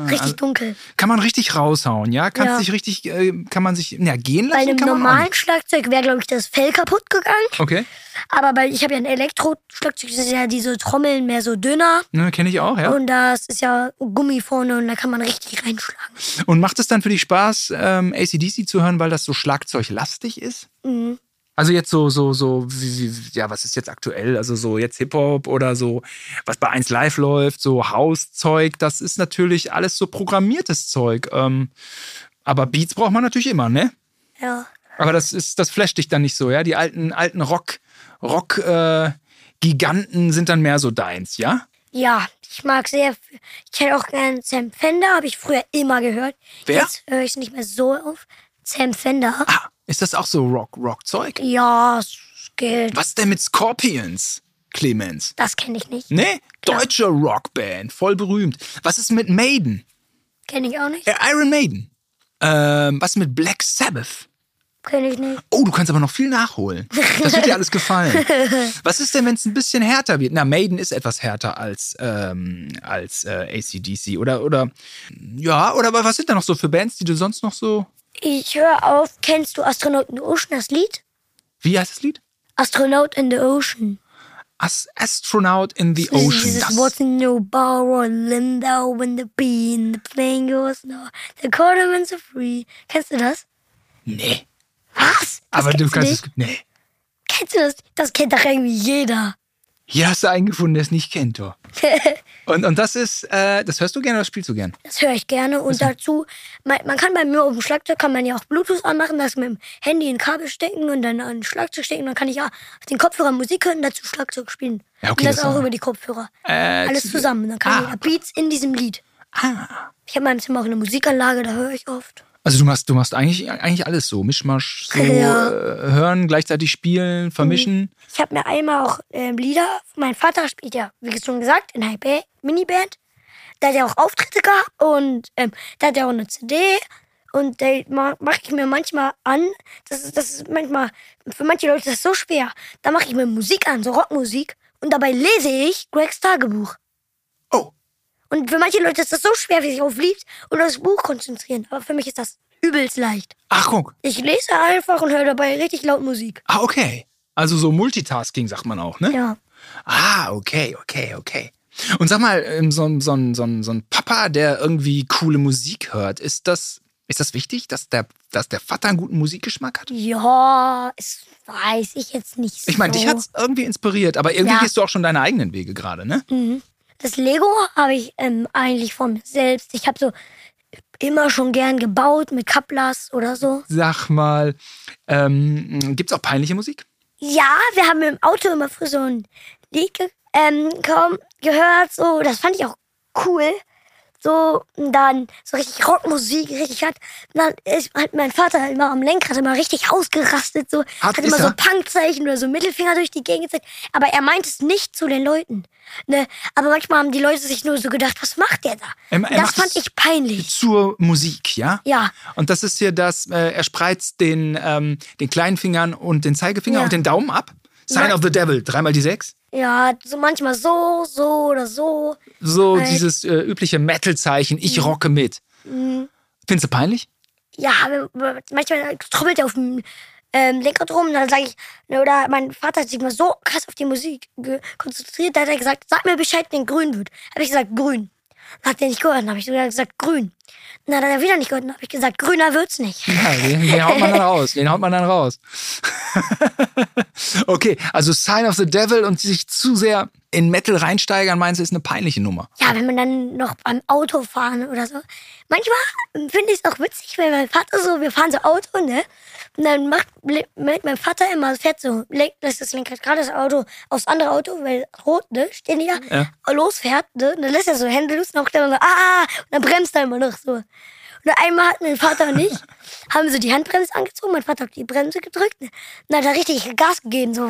Richtig also- dunkel. Kann man richtig raushauen, ja? Kannst Ja. sich richtig, äh, kann man sich, ja, gehen Bei lassen einem kann man auch normalen. Schlagzeug wäre, glaube ich, das Fell kaputt gegangen. Okay, Aber weil ich habe ja ein Elektroschlagzeug, das ist ja diese Trommeln mehr so dünner. ne, kenne ich auch, ja. Und das ist ja Gummi vorne und da kann man richtig reinschlagen. Und macht es dann für dich Spaß, ähm, ACDC zu hören, weil das so schlagzeuglastig ist? Mhm. Also jetzt so, so, so, wie, wie, ja, was ist jetzt aktuell? Also so jetzt Hip-Hop oder so, was bei 1 Live läuft, so Hauszeug, das ist natürlich alles so programmiertes Zeug. Ähm, aber Beats braucht man natürlich immer, ne? Ja. Aber das ist, das flasht dich dann nicht so, ja? Die alten, alten Rock, Rock, äh, sind dann mehr so deins, ja? Ja, ich mag sehr. Ich hätte auch gerne Sam Fender, habe ich früher immer gehört. Wer? Jetzt höre ich es nicht mehr so auf. Sam Fender. Ah, ist das auch so Rock, Rock-Zeug? Ja, es geht. Was denn mit Scorpions, Clemens? Das kenne ich nicht. Ne? Deutsche Rockband, voll berühmt. Was ist mit Maiden? Kenne ich auch nicht. Äh, Iron Maiden. Ähm, was mit Black Sabbath? Kenne ich nicht. Oh, du kannst aber noch viel nachholen. Das wird dir alles gefallen. Was ist denn, wenn es ein bisschen härter wird? Na, Maiden ist etwas härter als, ähm, als äh, ACDC. Oder, oder, ja, oder was sind da noch so für Bands, die du sonst noch so. Ich höre auf. Kennst du Astronaut in the Ocean, das Lied? Wie heißt das Lied? Astronaut in the Ocean. As Astronaut in the Ocean. Das, What's in your bar or Linda when the bee in the plane goes no. The quarterments are free. Kennst du das? nee. Was? Das Aber du kannst nicht? es. Nee. Kennst du das? Das kennt doch irgendwie jeder. Hier hast du einen gefunden, der es nicht kennt, du. Und, und das ist, äh, das hörst du gerne oder spielst du gern? Das höre ich gerne. Und dazu, man, man kann bei mir auf dem Schlagzeug kann man ja auch Bluetooth anmachen, das mit dem Handy in ein Kabel stecken und dann an Schlagzeug stecken. Dann kann ich ja auf den Kopfhörer Musik hören und dazu Schlagzeug spielen. Ja, okay, und das, das auch über die Kopfhörer. Äh, Alles zu- zusammen. Dann kann Ah. jeder Beats in diesem Lied. Ah. Ich habe in meinem Zimmer auch eine Musikanlage, da höre ich oft. Also du machst, du machst eigentlich, eigentlich alles so. Mischmasch, so Ja. äh, hören, gleichzeitig spielen, vermischen. Ich habe mir einmal auch ähm, Lieder, mein Vater spielt ja, wie schon gesagt, in einer Ba- Miniband. Da hat er auch Auftritte gehabt und ähm, da hat er auch eine CD. Und da ma- mache ich mir manchmal an. Das ist, das ist manchmal, für manche Leute ist das so schwer. Da mache ich mir Musik an, so Rockmusik. Und dabei lese ich Gregs Tagebuch. Oh, Und für manche Leute ist das so schwer, wie sich auf Lied oder das Buch konzentrieren. Aber für mich ist das übelst leicht. ach guck. Ich lese einfach und höre dabei richtig laut Musik. Ah, okay. Also so Multitasking sagt man auch, ne? Ja. Ah, okay, okay, okay. Und sag mal, ähm, so, ein- so, so, so ein Papa, der irgendwie coole Musik hört, ist das, ist das wichtig, dass der, dass der Vater einen guten Musikgeschmack hat? Ja, das weiß ich jetzt nicht so. Ich meine, dich hat's irgendwie inspiriert, aber irgendwie Ja. gehst du auch schon deine eigenen Wege gerade, ne? Das Lego habe ich ähm, eigentlich von mir selbst. Ich habe so immer schon gern gebaut mit Kaplas oder so. Sag mal, ähm, gibt's auch peinliche Musik? Ja, wir haben im Auto immer früher so ein Lied ge ähm, gehört. So, das fand ich auch cool. So, dann so richtig Rockmusik, richtig hat. Dann ist halt mein Vater immer am Lenkrad immer richtig ausgerastet. So, Hat- hat immer so? Punkzeichen oder so Mittelfinger durch die Gegend gezeigt. Aber er meint es nicht zu den Leuten. Ne? Aber manchmal haben die Leute sich nur so gedacht, was macht der da? Er- er das fand ich peinlich. Zur Musik, ja? Ja. Und das ist hier das, äh, er spreizt den, ähm, den kleinen Fingern und den Zeigefinger Ja. und den Daumen ab. Sign of the Devil, dreimal die sechs? Ja, so manchmal so, so oder so. So Halt. dieses äh, übliche Metal-Zeichen, ich rocke mit. Findest du peinlich? Ja, manchmal trommelt er auf dem ähm, Lenkrad rum, dann sage ich, ne, oder mein Vater hat sich mal so krass auf die Musik konzentriert, da hat er gesagt, sag mir Bescheid, wenn grün wird. Habe ich gesagt, grün. Hat er nicht gehört, dann habe ich wieder gesagt, grün. Dann hat er wieder nicht gehört, dann habe ich gesagt, grüner wird's nicht. Ja, den, den haut man dann raus. Den haut man dann raus. okay, also Sign of the Devil und sich zu sehr in Metal reinsteigern, meinst du, ist eine peinliche Nummer. Ja, wenn man dann noch beim Autofahren oder so. Manchmal finde ich es auch witzig, wenn mein Vater so, wir fahren so Auto, ne? Und dann macht, merkt mein Vater immer, fährt so, lenkt, lässt das Lenkrad gerade das Auto aufs andere Auto, weil rot, ne? Stehen die da, Ja. losfährt, ne? Und dann lässt er so Hände los und dann so, ah, und dann bremst er immer noch so. Und einmal hatten mein Vater und ich, haben so die Handbremse angezogen, mein Vater hat die Bremse gedrückt, und dann hat er richtig Gas gegeben, so.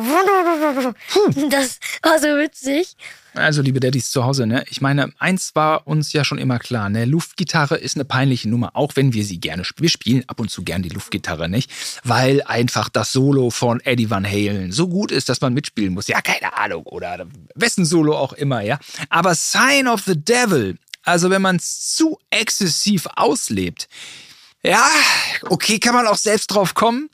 Das war so witzig. Also, liebe Daddys zu Hause, ne? Ich meine, eins war uns ja schon immer klar, ne? Luftgitarre ist eine peinliche Nummer, auch wenn wir sie gerne spielen. Wir spielen ab und zu gern die Luftgitarre, nicht? Weil einfach das Solo von Eddie Van Halen so gut ist, dass man mitspielen muss. Ja, keine Ahnung. Oder wessen Solo auch immer, ja? Aber Sign of the Devil, also wenn man es zu exzessiv auslebt, ja, okay, kann man auch selbst drauf kommen.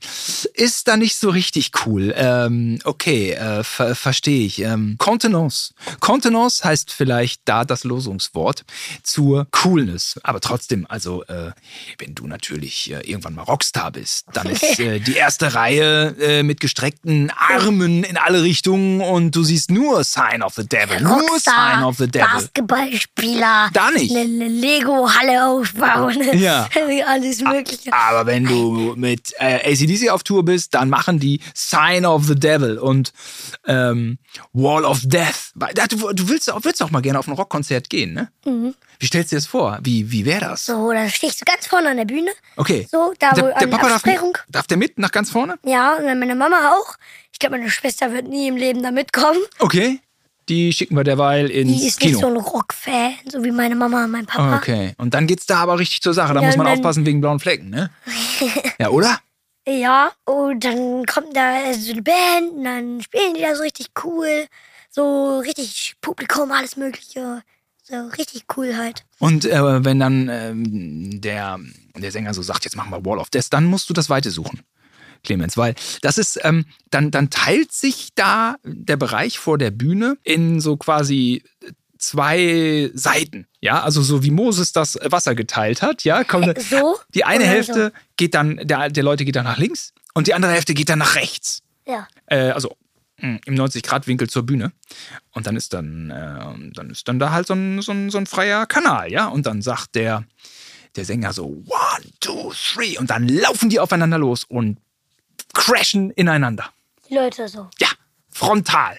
Ist da nicht so richtig cool. Ähm, okay, äh, ver verstehe ich. Ähm, Contenance. Contenance heißt vielleicht da das Losungswort zur Coolness. Aber trotzdem, also äh, wenn du natürlich äh, irgendwann mal Rockstar bist, dann ist äh, die erste Reihe äh, mit gestreckten Armen in alle Richtungen und du siehst nur Sign of the Devil. nur Rockstar, Sign of the Devil. Basketballspieler. Da nicht. Eine Lego-Halle aufbauen. Ja. Alles Mögliche. Aber wenn du mit äh, ACDC auf Tour bist, dann machen die Sign of the Devil und ähm, Wall of Death. Du, du willst, auch, willst auch mal gerne auf ein Rockkonzert gehen, ne? Wie stellst du dir das vor? Wie, wie wäre das? So, da ich so ganz vorne an der Bühne. Okay. So, da wo der, der Papa darf, darf der mit nach ganz vorne? Ja, und dann meine Mama auch. Ich glaube, meine Schwester wird nie im Leben da mitkommen. Okay. Die schicken wir derweil ins Die ist Kino. nicht so ein Rock-Fan, so wie meine Mama und mein Papa. okay. Und dann geht's da aber richtig zur Sache. Da Ja, muss man aufpassen wegen blauen Flecken, ne? ja, oder? Ja, und dann kommt da so eine Band und dann spielen die da so richtig cool. So richtig Publikum, alles Mögliche. So richtig cool halt. Und äh, wenn dann ähm, der, der Sänger so sagt, jetzt machen wir Wall of Death, dann musst du das Weite suchen, Clemens, weil das ist, ähm, dann, dann teilt sich da der Bereich vor der Bühne in so quasi zwei Seiten. Ja, also so wie Moses das Wasser geteilt hat, ja, kommt, So? die eine Hälfte geht dann, der, der Leute geht dann nach links und die andere Hälfte geht dann nach rechts So? Ja. äh, also mh, im 90-Grad-Winkel zur Bühne. Und dann ist dann, äh, dann ist dann da halt so ein, so, ein, so ein freier Kanal, ja. Und dann sagt der, der Sänger so, one, two, three. Und dann laufen die aufeinander los und crashen ineinander. Die Leute so. Ja, frontal.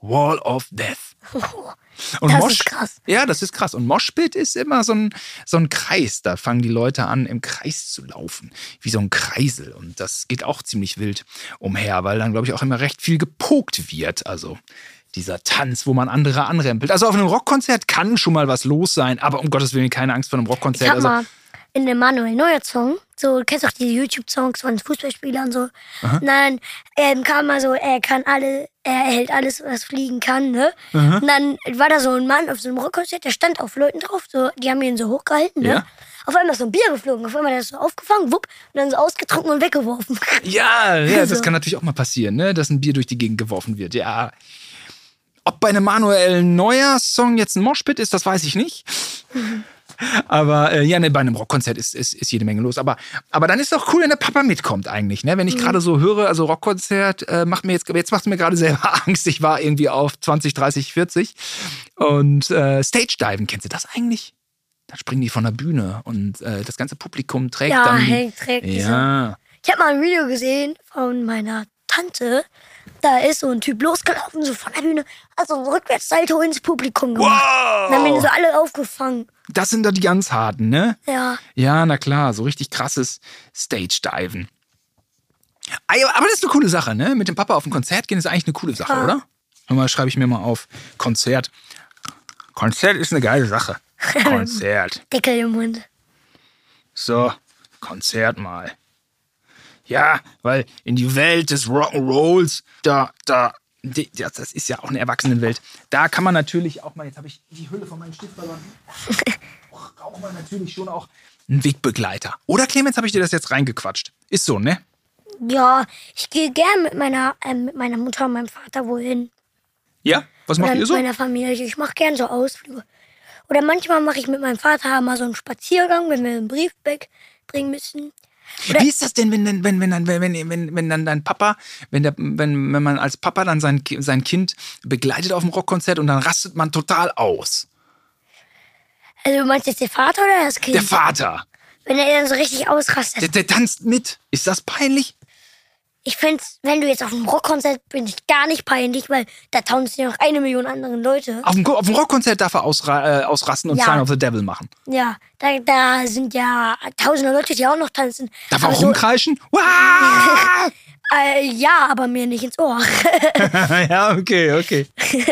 Wall of Death. Und Das ist krass. Ja, das ist krass. Und Moshpit ist immer so ein, so ein Kreis. Da fangen die Leute an, im Kreis zu laufen. Wie so ein Kreisel. Und das geht auch ziemlich wild umher, weil dann, glaube ich, auch immer recht viel gepokt wird. Also dieser Tanz, wo man andere anrempelt. Also auf einem Rockkonzert kann schon mal was los sein, aber um Gottes Willen keine Angst vor einem Ich Rockkonzert. hab Also, mal in dem Manuel Neuer Song, so, du kennst auch die YouTube-Songs von Fußballspielern so. Und dann ähm, kam mal so, er kann alle, er hält alles, was fliegen kann, ne? Und dann war da so ein Mann auf so einem Rockkonzert, der stand auf Leuten drauf, so, die haben ihn so hochgehalten, ne? Ja. Auf einmal ist so ein Bier geflogen, auf einmal das so aufgefangen, wupp, und dann so ausgetrunken und weggeworfen. Ja, ja, das Also- kann natürlich auch mal passieren, ne? dass ein Bier durch die Gegend geworfen wird. Ja. Ob bei einem Manuel Neuer Song jetzt ein Moshpit ist, das weiß ich nicht. Aber äh, ja, ne, bei einem Rockkonzert ist, ist, ist jede Menge los. Aber, aber dann ist doch cool, wenn der Papa mitkommt eigentlich. Ne? Wenn ich gerade so höre, also Rockkonzert äh, macht mir jetzt, jetzt macht mir gerade selber Angst. Ich war irgendwie auf 20, 30, 40. Und äh, Stage Diven, kennst du das eigentlich? Da springen die von der Bühne und äh, das ganze Publikum trägt Ja, dann. hängt, trägt. Ja. Ich habe mal ein Video gesehen von meiner Tante. Da ist so ein Typ losgelaufen, so von der Bühne, also ein Rückwärtssalto ins Publikum gemacht. Wow! Dann haben ihn so alle aufgefangen. Das sind da die ganz harten, ne? Ja. Ja, na klar, so richtig krasses Stage-Diven. Aber das ist eine coole Sache, ne? Mit dem Papa auf ein Konzert gehen ist eigentlich eine coole Sache, Ja. oder? Hör mal, schreibe ich mir mal auf. Konzert. Konzert ist eine geile Sache. Konzert. Deckel im Mund. So, Konzert mal. Ja, weil in die Welt des Rock'n'Rolls, da, da, das, ist ja auch eine Erwachsenenwelt. Da kann man natürlich auch mal, jetzt habe ich die Hülle von meinem Stift verloren, braucht man natürlich schon auch einen Wegbegleiter. Oder Clemens, habe ich dir das jetzt reingequatscht? Ist so, ne? Ja, ich gehe gern mit meiner, äh, mit meiner Mutter und meinem Vater wohin. Ja? Was macht Oder ihr mit so? meiner Familie. Ich mache gern so Ausflüge. Oder manchmal mache ich mit meinem Vater mal so einen Spaziergang, wenn wir einen Brief wegbringen müssen. Wie ist das denn, wenn, wenn, wenn, wenn, wenn, wenn, wenn dann dein Papa, wenn, der, wenn, wenn man als Papa dann sein, sein Kind begleitet auf dem Rockkonzert und dann rastet man total aus? Also du meinst jetzt der Vater oder das Kind? Der Vater, wenn er dann so richtig ausrastet. der, der tanzt mit. Ist das peinlich? Ich find's, wenn du jetzt auf einem Rockkonzert bin ich gar nicht peinlich, weil da tanzen ja noch eine Million andere Leute. Auf dem, auf dem Rockkonzert darf er ausra äh, ausrasten und Ja. Sign of the Devil machen. Ja, da, da sind ja tausende Leute, die auch noch tanzen. Darf er auch so, rumkreischen? Äh, Ja, aber mir nicht ins Ohr. ja, okay, okay.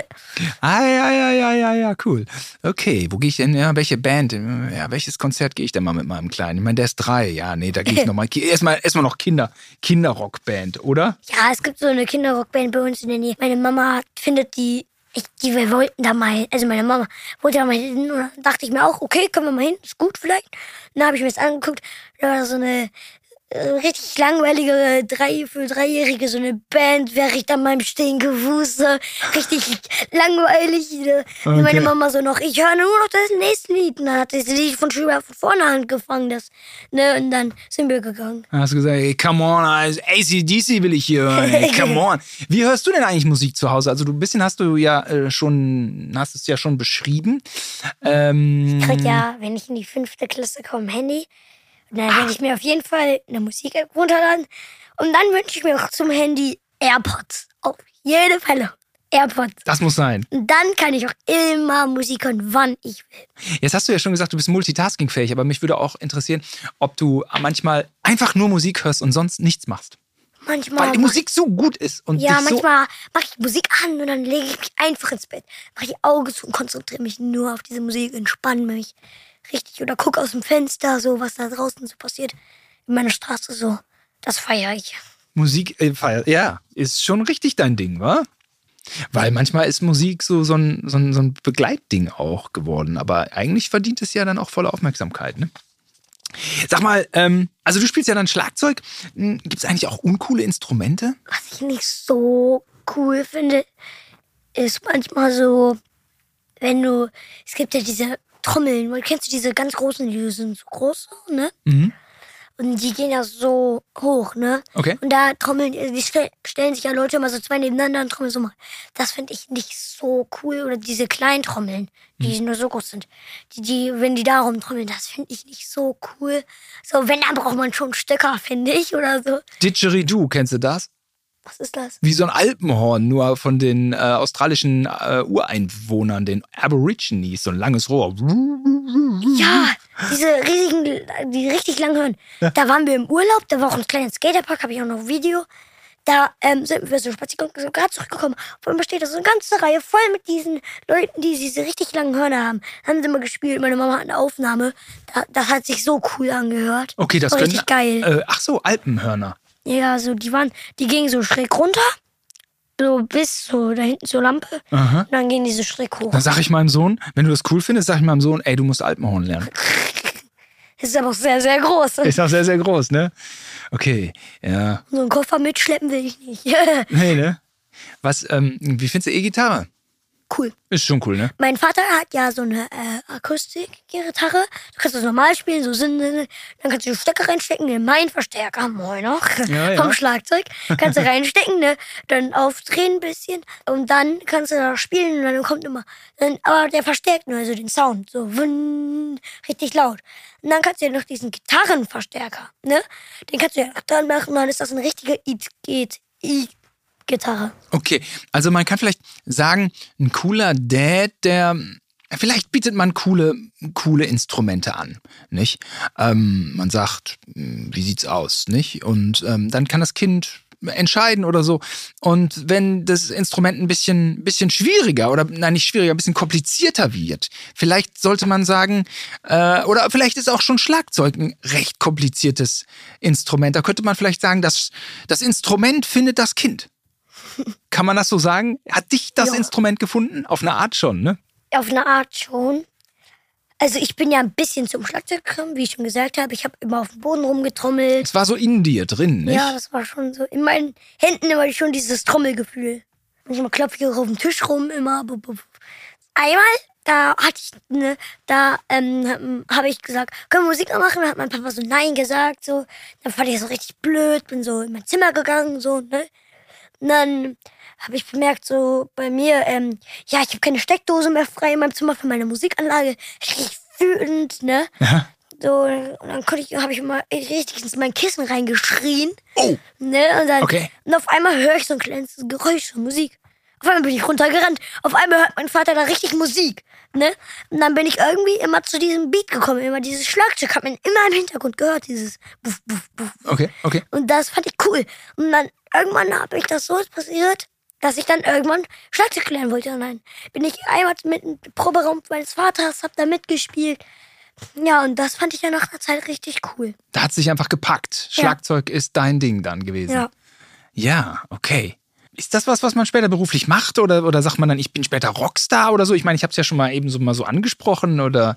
Ah, ja, ja, ja, ja, ja, cool. Okay, wo gehe ich denn? Ja, welche Band? Ja, welches Konzert gehe ich denn mal mit meinem Kleinen? Ich meine, der ist drei. Ja, nee, da gehe ich nochmal. Erstmal erstmal noch Kinder, Kinderrockband, oder? ja, es gibt so eine Kinderrockband bei uns in der Nähe. Meine Mama findet die. Ich, die wir wollten da mal, also meine Mama wollte da mal hin und dann dachte ich mir auch, okay, können wir mal hin, ist gut vielleicht. Dann habe ich mir das angeguckt, da war so eine richtig langweilige drei für Dreijährige, so eine Band, wäre ich dann beim Stehen gewusst, richtig langweilig. Und Okay. Meine Mama so noch, ich höre nur noch das nächste Lied. Und dann hat sie das Lied von Schüler von vorne angefangen, das, ne, und dann sind wir gegangen. Dann hast du gesagt, ey, come on, also ACDC will ich hier hören, ey, come on. Wie hörst du denn eigentlich Musik zu Hause? Also du ein bisschen hast du ja äh, schon, hast es ja schon beschrieben. Ähm, Ich krieg ja, wenn ich in die fünfte Klasse komme, Handy. Dann werde ich mir auf jeden Fall eine Musik-App runterladen. Und dann wünsche ich mir auch zum Handy AirPods. Auf jede Fälle. AirPods. das muss sein. Und dann kann ich auch immer Musik hören, wann ich will. Jetzt hast du ja schon gesagt, du bist multitaskingfähig, aber mich würde auch interessieren, ob du manchmal einfach nur Musik hörst und sonst nichts machst. Manchmal. Weil die Musik so gut ist und ja, so manchmal mache ich Musik an und dann lege ich mich einfach ins Bett. Mache die Augen zu und konzentriere mich nur auf diese Musik, entspanne mich richtig. Oder gucke aus dem Fenster, so was da draußen so passiert. In meiner Straße so. Das feiere ich. Musik, äh, feier- ja, ist schon richtig dein Ding, wa? Weil manchmal ist Musik so, so, ein, so, ein, so ein Begleitding auch geworden. Aber eigentlich verdient es ja dann auch volle Aufmerksamkeit, ne? Sag mal, ähm, also du spielst ja dann Schlagzeug. Gibt es eigentlich auch uncoole Instrumente? Was ich nicht so cool finde, ist manchmal so, wenn du, es gibt ja diese Trommeln, weil kennst du diese ganz großen, die sind so groß, ne? Mhm. Und die gehen ja so hoch, ne? Okay. Und da trommeln, die stell, stellen sich ja Leute immer so zwei nebeneinander und trommeln so mal. Das finde ich nicht so cool. Oder diese kleinen Trommeln, die nur so groß sind. Die, die, wenn die da rumtrommeln, das finde ich nicht so cool. So, wenn, dann braucht man schon Stöcker, finde ich, oder so. Didgeridoo, kennst du das? Was ist das? Wie so ein Alpenhorn, nur von den äh, australischen äh, Ureinwohnern, den Aborigines, so ein langes Rohr. Ja, diese riesigen, die richtig lang hören. Da waren wir im Urlaub, da war auch ein kleiner Skaterpark, habe ich auch noch ein Video. Da ähm, sind wir so spazieren so gerade zurückgekommen. Auf einmal steht da so eine ganze Reihe voll mit diesen Leuten, die diese richtig langen Hörner haben. Haben sie immer gespielt. Meine Mama hat eine Aufnahme. Da, das hat sich so cool angehört. Okay, das war können. richtig geil. Äh, ach so, Alpenhörner. Ja, so die waren, die gingen so schräg runter, so bis so da hinten zur Lampe. Aha. Und dann gehen die so schräg hoch. Dann sag ich meinem Sohn, wenn du das cool findest, sag ich meinem Sohn, ey, du musst Alpenhorn lernen. Ist aber auch sehr, sehr groß. Ist auch sehr, sehr groß, ne? Okay, ja. So einen Koffer mitschleppen will ich nicht. Nee, ne? Was, ähm, wie findest du E-Gitarre? Cool. Ist schon cool, ne? Mein Vater hat ja so eine äh, Akustikgitarre. Du kannst das normal spielen, so Sinn, dann kannst du Stecker reinstecken, den mein Verstärker, moin noch, Ja, ja. vom Schlagzeug. Kannst du reinstecken, ne? Dann aufdrehen ein bisschen und dann kannst du da spielen und dann kommt immer, dann, aber der verstärkt nur so den Sound, so wun, richtig laut. Und dann kannst du ja noch diesen Gitarrenverstärker, ne? Den kannst du ja dran machen dann ist das eine richtige I-Gitarre. Okay, also man kann vielleicht sagen, ein cooler Dad, der vielleicht bietet man coole, coole Instrumente an, nicht? Ähm, man sagt, hm, wie sieht's aus, nicht? Und ähm, dann kann das Kind entscheiden oder so. Und wenn das Instrument ein bisschen, bisschen schwieriger oder nein, nicht schwieriger, ein bisschen komplizierter wird, vielleicht sollte man sagen, äh, oder vielleicht ist auch schon Schlagzeug ein recht kompliziertes Instrument. Da könnte man vielleicht sagen, dass das Instrument findet das Kind. Kann man das so sagen? Hat dich das Ja. Instrument gefunden? Auf eine Art schon, ne? Auf eine Art schon. Also ich bin ja ein bisschen zum Schlagzeug gekommen, wie ich schon gesagt habe. Ich habe immer auf dem Boden rumgetrommelt. Es war so in dir drin, nicht? Ja, das war schon so. In meinen Händen immer schon dieses Trommelgefühl. Manchmal klopfe ich auch auf dem Tisch rum, immer. Einmal, da hatte ich, ne, da ähm, habe ich gesagt, können wir Musik noch machen? Da hat mein Papa so Nein gesagt, so. Dann fand ich das so richtig blöd, bin so in mein Zimmer gegangen, so, ne. Und dann habe ich bemerkt, so bei mir, ähm, ja, ich habe keine Steckdose mehr frei in meinem Zimmer für meine Musikanlage. Richtig wütend, ne. Ja. So, und dann konnte ich, habe ich immer richtig ins mein Kissen reingeschrien. Oh, Ne? Und, dann, Okay. und auf einmal höre ich so ein kleines Geräusch, so Musik. Auf einmal bin ich runtergerannt. Auf einmal hört mein Vater da richtig Musik. Ne? Und dann bin ich irgendwie immer zu diesem Beat gekommen. Immer dieses Schlagzeug hat man immer im Hintergrund gehört. Dieses Buff, Buff, Buff. okay, okay. Und das fand ich cool. Und dann irgendwann habe ich das so passiert, dass ich dann irgendwann Schlagzeug lernen wollte. Und dann bin ich einmal mit dem Proberaum meines Vaters, hab da mitgespielt. Ja, und das fand ich ja nach einer Zeit richtig cool. Da hat sich einfach gepackt. Ja. Schlagzeug ist dein Ding dann gewesen. Ja. Ja, okay. Ist das was, was man später beruflich macht oder, oder sagt man dann, ich bin später Rockstar oder so? Ich meine, ich habe es ja schon mal eben so mal so angesprochen oder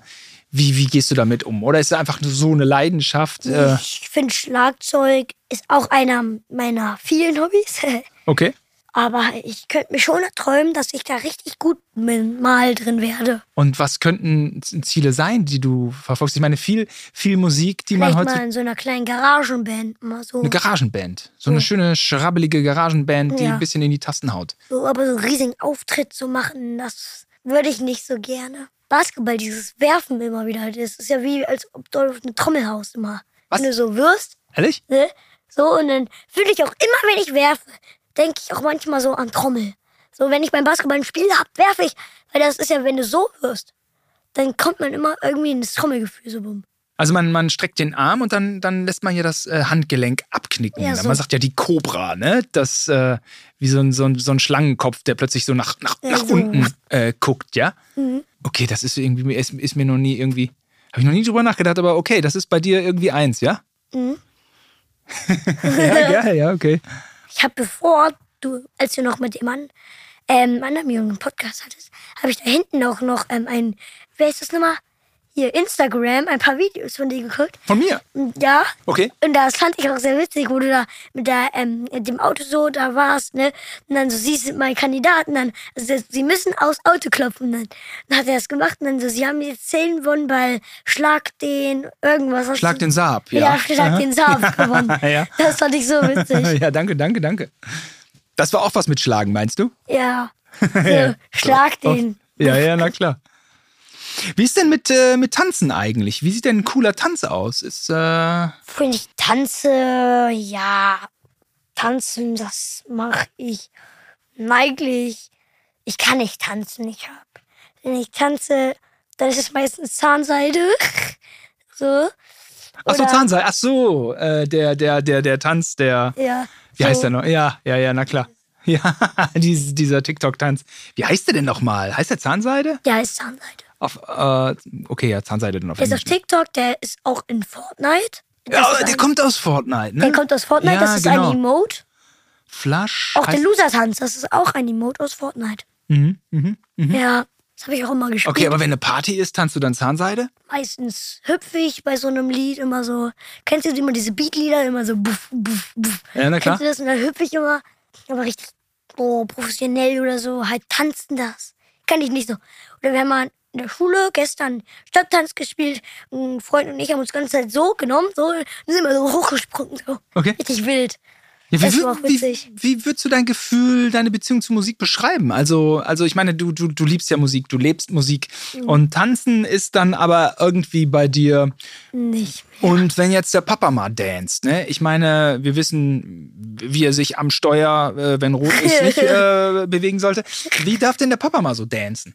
wie, wie gehst du damit um? Oder ist es einfach nur so eine Leidenschaft? Äh, Ich finde Schlagzeug ist auch einer meiner vielen Hobbys. okay. Aber ich könnte mir schon träumen, dass ich da richtig gut mal drin werde. Und was könnten Ziele sein, die du verfolgst? Ich meine, viel, viel Musik, die man Vielleicht heute. mal in so einer kleinen Garagenband mal so. Eine Garagenband. So eine schöne, schrabbelige Garagenband, die Ja. ein bisschen in die Tasten haut. so aber so einen riesigen Auftritt zu machen, das würde ich nicht so gerne. Basketball, dieses Werfen immer wieder, das ist ja wie, als ob du auf eine Trommel haust immer. Was? Wenn du so wirst, Ehrlich? ne? So, und dann fühle ich auch immer, wenn ich werfe, denke ich auch manchmal so an Trommel. So, wenn ich beim Basketball ein Spiel hab, werfe ich. Weil das ist ja, wenn du so wirst, dann kommt man immer irgendwie in das Trommelgefühl so bumm. Also man, man streckt den Arm und dann, dann lässt man hier das äh, Handgelenk abknicken. Ja, so. Man sagt ja die Cobra, ne? Das äh, wie so ein, so, ein, so ein Schlangenkopf, der plötzlich so nach, nach, Ja, nach so. unten äh, guckt, ja? Mhm. Okay, das ist irgendwie, ist, ist mir noch nie irgendwie, habe ich noch nie drüber nachgedacht, aber okay, das ist bei dir irgendwie eins, ja? Mhm. ja, geil, ja, okay. Ich habe bevor du, als du noch mit dem Mann, ähm, anderen Jungen Podcast hattest, habe ich da hinten auch noch ähm, ein, wer ist das nochmal? Hier, Instagram, ein paar Videos von dir geguckt. Von mir. Und Ja. Okay. Und das fand ich auch sehr witzig, wo du da mit der, ähm, dem Auto so da warst, ne? Und dann so, sie sind mein Kandidaten, dann, also, sie müssen aus Auto klopfen. Dann, dann hat er das gemacht und dann so, sie haben jetzt 10 gewonnen, weil Schlag den, irgendwas. Schlag den Saab, ja. Ja, Schlag Aha. den Saab gewonnen. Ja. Das fand ich so witzig. ja, danke, danke, danke. Das war auch was mit Schlagen, meinst du? Ja. So, Schlag den. Ja, ja, na klar. Wie ist denn mit, äh, mit Tanzen eigentlich? Wie sieht denn ein cooler Tanz aus? Ist, äh, Finde ich tanze, ja, tanzen, das mache ich eigentlich. Ich kann nicht tanzen, ich hab. Wenn ich tanze, dann ist es meistens Zahnseide. so. ach so, Zahnseil. Ach so, äh, der, der, der, der Tanz, der, Ja. wie so. heißt der noch? Ja, ja, ja, na klar. Ja, dies, dieser TikTok-Tanz. Wie heißt der denn nochmal? Heißt der Zahnseide? Ja, ist Zahnseide. Auf, äh, okay, ja, Zahnseide dann auf Der ist auf Englisch. TikTok, der ist auch in Fortnite. Das Ja, der ein, kommt aus Fortnite, ne? der kommt aus Fortnite, Ja, das ist genau. ein Emote. Flush. Auch der Loser-Tanz, das ist auch ein Emote aus Fortnite. Mhm, mhm. Ja, das habe ich auch immer gespielt. Okay, aber wenn eine Party ist, tanzt du dann Zahnseide? meistens hüpfe ich bei so einem Lied immer so. Kennst du immer diese Beatlieder? Immer so buff, buff, buff. Ja, na klar. Kennst du das? Und dann hüpfe ich immer, aber richtig oh, professionell oder so. Halt tanzen das. Kann ich nicht so. Oder haben mal in der Schule gestern Stadttanz gespielt. Ein Freund und ich haben uns die ganze Zeit so genommen, so, sind immer so hochgesprungen. So. Okay. Richtig wild. Ja, wie, Das wür- war auch wie, wie würdest du dein Gefühl, deine Beziehung zu Musik beschreiben? Also, also ich meine, du, du, du liebst ja Musik, du lebst Musik Mhm. und Tanzen ist dann aber irgendwie bei dir. Nicht mehr. Und wenn jetzt der Papa mal danst, ne? Ich meine, wir wissen, wie er sich am Steuer, äh, wenn rot ist, nicht äh, bewegen sollte. Wie darf denn der Papa mal so dancen?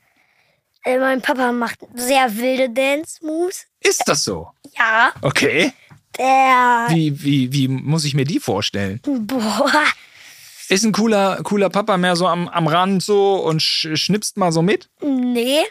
Äh, mein Papa macht sehr wilde Dance-Moves. Ist das so? Ja, Okay. der. Wie, wie, wie muss ich mir die vorstellen? Boah. Ist ein cooler, cooler Papa mehr so am, am Rand so und sch schnipst mal so mit? Nee,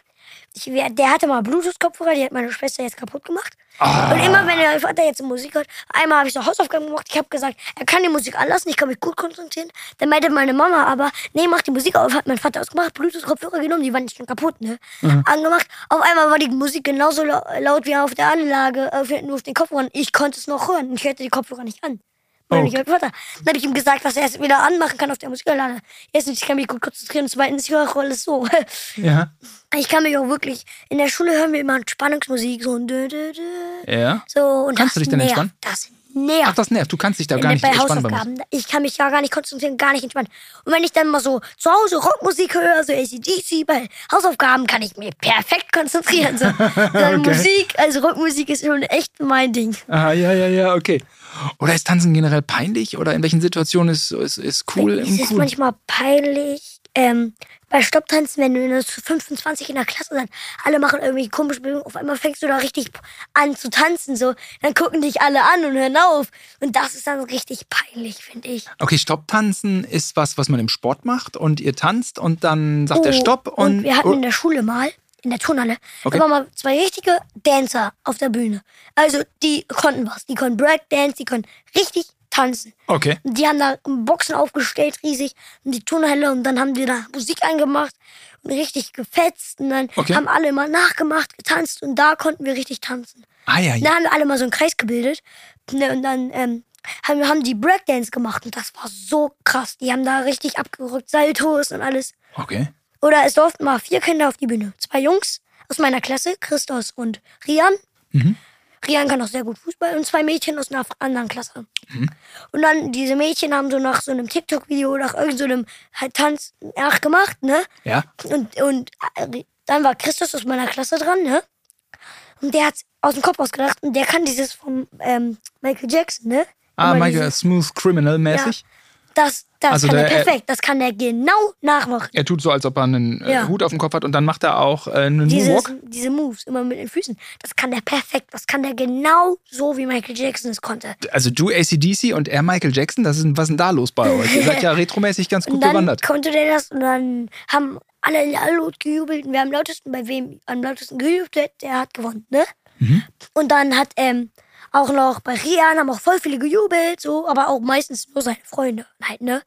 Ich, der hatte mal Bluetooth-Kopfhörer, die hat meine Schwester jetzt kaputt gemacht. Und immer wenn mein Vater jetzt Musik hört, einmal habe ich so Hausaufgaben gemacht, ich habe gesagt, er kann die Musik anlassen, ich kann mich gut konzentrieren. Dann meinte meine Mama aber, nee, mach die Musik auf, hat mein Vater ausgemacht, Bluetooth-Kopfhörer genommen, die waren nicht schon kaputt, ne? Angemacht. Auf einmal war die Musik genauso lau- laut wie auf der Anlage, äh, nur auf den Kopfhörern. Ich konnte es noch hören und ich hörte die Kopfhörer nicht an. Weil Oh. ich mein Vater. Dann habe ich ihm gesagt, was er es wieder anmachen kann auf der Musikanlage. Erstens, ich kann mich gut konzentrieren und zweitens, ich höre auch alles so. Ja. Ich kann mich auch wirklich, in der Schule hören wir immer Entspannungsmusik, so dö, dö, dö. Ja. So, und Kannst du dich denn nervt, entspannen? Das nervt. Ach, das nervt. Du kannst dich da gar nicht bei entspannen. Hausaufgaben. Ich kann mich ja gar nicht konzentrieren, gar nicht entspannen. Und wenn ich dann mal so zu Hause Rockmusik höre, so ACDC, bei Hausaufgaben kann ich mich perfekt konzentrieren. So. Okay. Musik, also Rockmusik ist schon echt mein Ding. Ah, ja, ja, ja, okay. Oder ist Tanzen generell peinlich? Oder in welchen Situationen ist, ist, ist cool? Es ist cool? manchmal peinlich. Ähm, bei Stopptanzen, wenn du der 25 in der Klasse seid, alle machen irgendwie komische Bewegungen, auf einmal fängst du da richtig an zu tanzen, so, dann gucken dich alle an und hören auf. Und das ist dann richtig peinlich, finde ich. Okay, Stopptanzen ist was, was man im Sport macht und ihr tanzt und dann sagt er Stopp und, Oh, und wir hatten oh, in der Schule mal, in der Turnhalle, Okay. da waren mal zwei richtige Dancer auf der Bühne. Also die konnten was, die konnten Breakdance, die konnten richtig tanzen. Okay. Die haben da Boxen aufgestellt, riesig, und die Turnhalle und dann haben die da Musik angemacht und richtig gefetzt und dann Okay. haben alle immer nachgemacht, getanzt und da konnten wir richtig tanzen. Ah ja, Dann ja. haben wir alle mal so einen Kreis gebildet ne, und dann ähm, haben, haben die Breakdance gemacht und das war so krass. Die haben da richtig abgerückt, Saltos und alles. Okay. Oder es durften mal vier Kinder auf die Bühne. Zwei Jungs aus meiner Klasse, Christos und Rian. Rian kann auch sehr gut Fußball und zwei Mädchen aus einer anderen Klasse. Und dann diese Mädchen haben so nach so einem TikTok-Video, nach irgendeinem so halt Tanz nachgemacht, ne? Ja. Und, und dann war Christus aus meiner Klasse dran, ne? Und der hat aus dem Kopf ausgedacht und der kann dieses vom ähm, Michael Jackson, ne? Ah, Michael, dieses- Smooth Criminal mäßig. Das, das Also kann der, er äh, perfekt. Das kann er genau nachmachen. Er tut so, als ob er einen äh, Ja. Hut auf dem Kopf hat und dann macht er auch äh, einen Dieses, Moonwalk. diese Moves immer mit den Füßen. Das kann der perfekt. Das kann der genau so, wie Michael Jackson es konnte. Also du ACDC und er Michael Jackson, das ist, was ist denn da los bei euch? Ihr seid ja retromäßig ganz Und gut dann gewandert. konnte der das und dann haben alle laut gejubelt. Und wer am lautesten, bei wem am lautesten gejubelt hat, der hat gewonnen, ne? Mhm. Und dann hat ähm, auch noch bei Rian haben auch voll viele gejubelt, so, aber auch meistens nur seine Freunde halt, ne?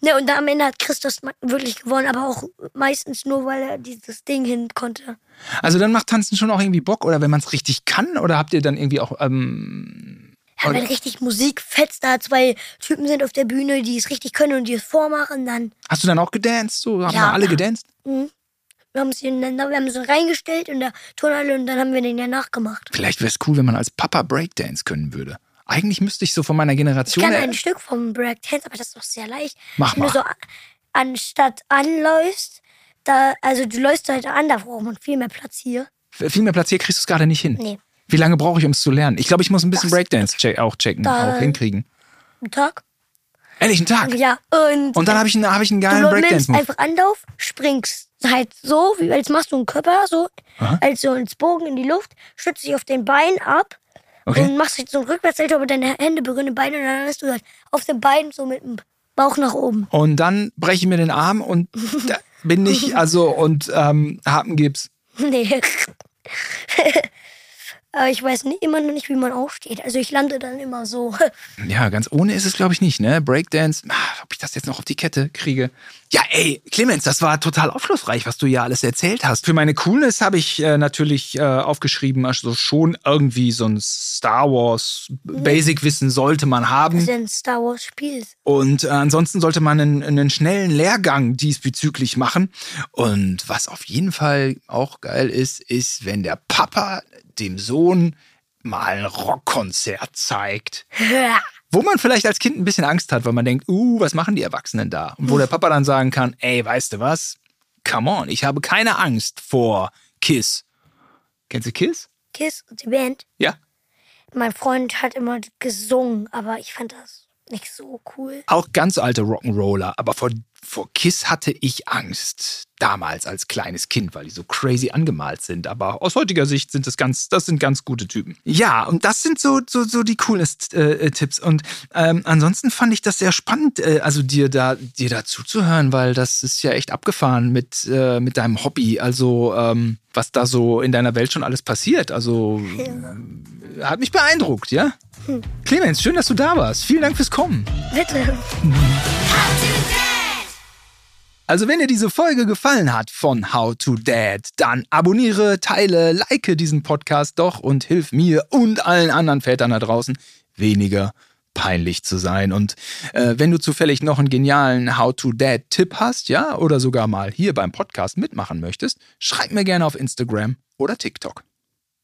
Ne, und dann am Ende hat Christus wirklich gewonnen, aber auch meistens nur, weil er dieses Ding hin konnte. Also dann macht Tanzen schon auch irgendwie Bock oder wenn man es richtig kann oder habt ihr dann irgendwie auch ähm, Ja, wenn richtig Musik fetzt, da zwei Typen sind auf der Bühne, die es richtig können und die es vormachen, dann hast du dann auch gedanced? So haben Ja. alle gedanced? Wir haben sie ineinander, wir haben so reingestellt in der Turnhalle und dann haben wir den ja nachgemacht. Vielleicht wäre es cool, wenn man als Papa Breakdance können würde. Eigentlich müsste ich so von meiner Ich Generation kann her- ein Stück vom Breakdance, aber das ist doch sehr leicht. Mach Wenn mal. du so anstatt anläufst, da, also du läufst halt an, da braucht man viel mehr Platz hier. viel mehr Platz hier kriegst du es gerade nicht hin. Nee. Wie lange brauche ich, um es zu lernen? Ich glaube, ich muss ein bisschen Das- Breakdance check, auch checken, auch hinkriegen. Einen Tag? Ehrlich, einen Tag. Ja, und, Und dann habe ich einen, hab ich einen du geilen Breakdance-Move. einfach Anlauf, springst halt so, wie als machst du einen Körper, so, Aha. als so ins Bogen in die Luft, stützt dich auf den Bein ab Okay. und machst jetzt so einen Rückwärtssalto, aber deine Hände berühren die Beine und dann hast du halt auf den Beinen so mit dem Bauch nach oben. Und dann breche ich mir den Arm und da bin ich also und ähm, hab einen Gips. Nee. Aber ich weiß nie, immer noch nicht, wie man aufsteht. Also ich lande dann immer so. Ja, ganz ohne ist es, glaube ich, nicht, ne? Breakdance, ah, ob ich das jetzt noch auf die Kette kriege. Ja, ey, Clemens, das war total aufschlussreich, was du ja alles erzählt hast. Für meine Coolness habe ich äh, natürlich äh, aufgeschrieben, also schon irgendwie so ein Star Wars Basic-Wissen sollte man haben. Das ist ein Star Wars Spiel. Und äh, ansonsten sollte man einen, einen schnellen Lehrgang diesbezüglich machen. Und was auf jeden Fall auch geil ist, ist, wenn der Papa dem Sohn mal ein Rockkonzert zeigt. Wo man vielleicht als Kind ein bisschen Angst hat, weil man denkt, uh, was machen die Erwachsenen da? Und wo der Papa dann sagen kann, ey, weißt du was? Come on, ich habe keine Angst vor Kiss. Kennst du Kiss? Kiss und die Band. Ja. Mein Freund hat immer gesungen, aber ich fand das nicht so cool. Auch ganz alte Rock'n'Roller, aber vor, vor Kiss hatte ich Angst. Damals als kleines Kind, weil die so crazy angemalt sind. Aber aus heutiger Sicht sind das ganz, das sind ganz gute Typen. Ja, und das sind so, so, so die coolest äh, Tipps. Und ähm, ansonsten fand ich das sehr spannend, äh, also dir da, dir da zuzuhören, weil das ist ja echt abgefahren mit, äh, mit deinem Hobby. Also, ähm, was da so in deiner Welt schon alles passiert. Also, ja. hat mich beeindruckt, ja? Hm. Clemens, schön, dass du da warst. Vielen Dank fürs Kommen. Bitte. Also wenn dir diese Folge gefallen hat von How to Dad, dann abonniere, teile, like diesen Podcast doch und hilf mir und allen anderen Vätern da draußen weniger peinlich zu sein. Und äh, wenn du zufällig noch einen genialen How to Dad Tipp hast, ja, oder sogar mal hier beim Podcast mitmachen möchtest, schreib mir gerne auf Instagram oder TikTok.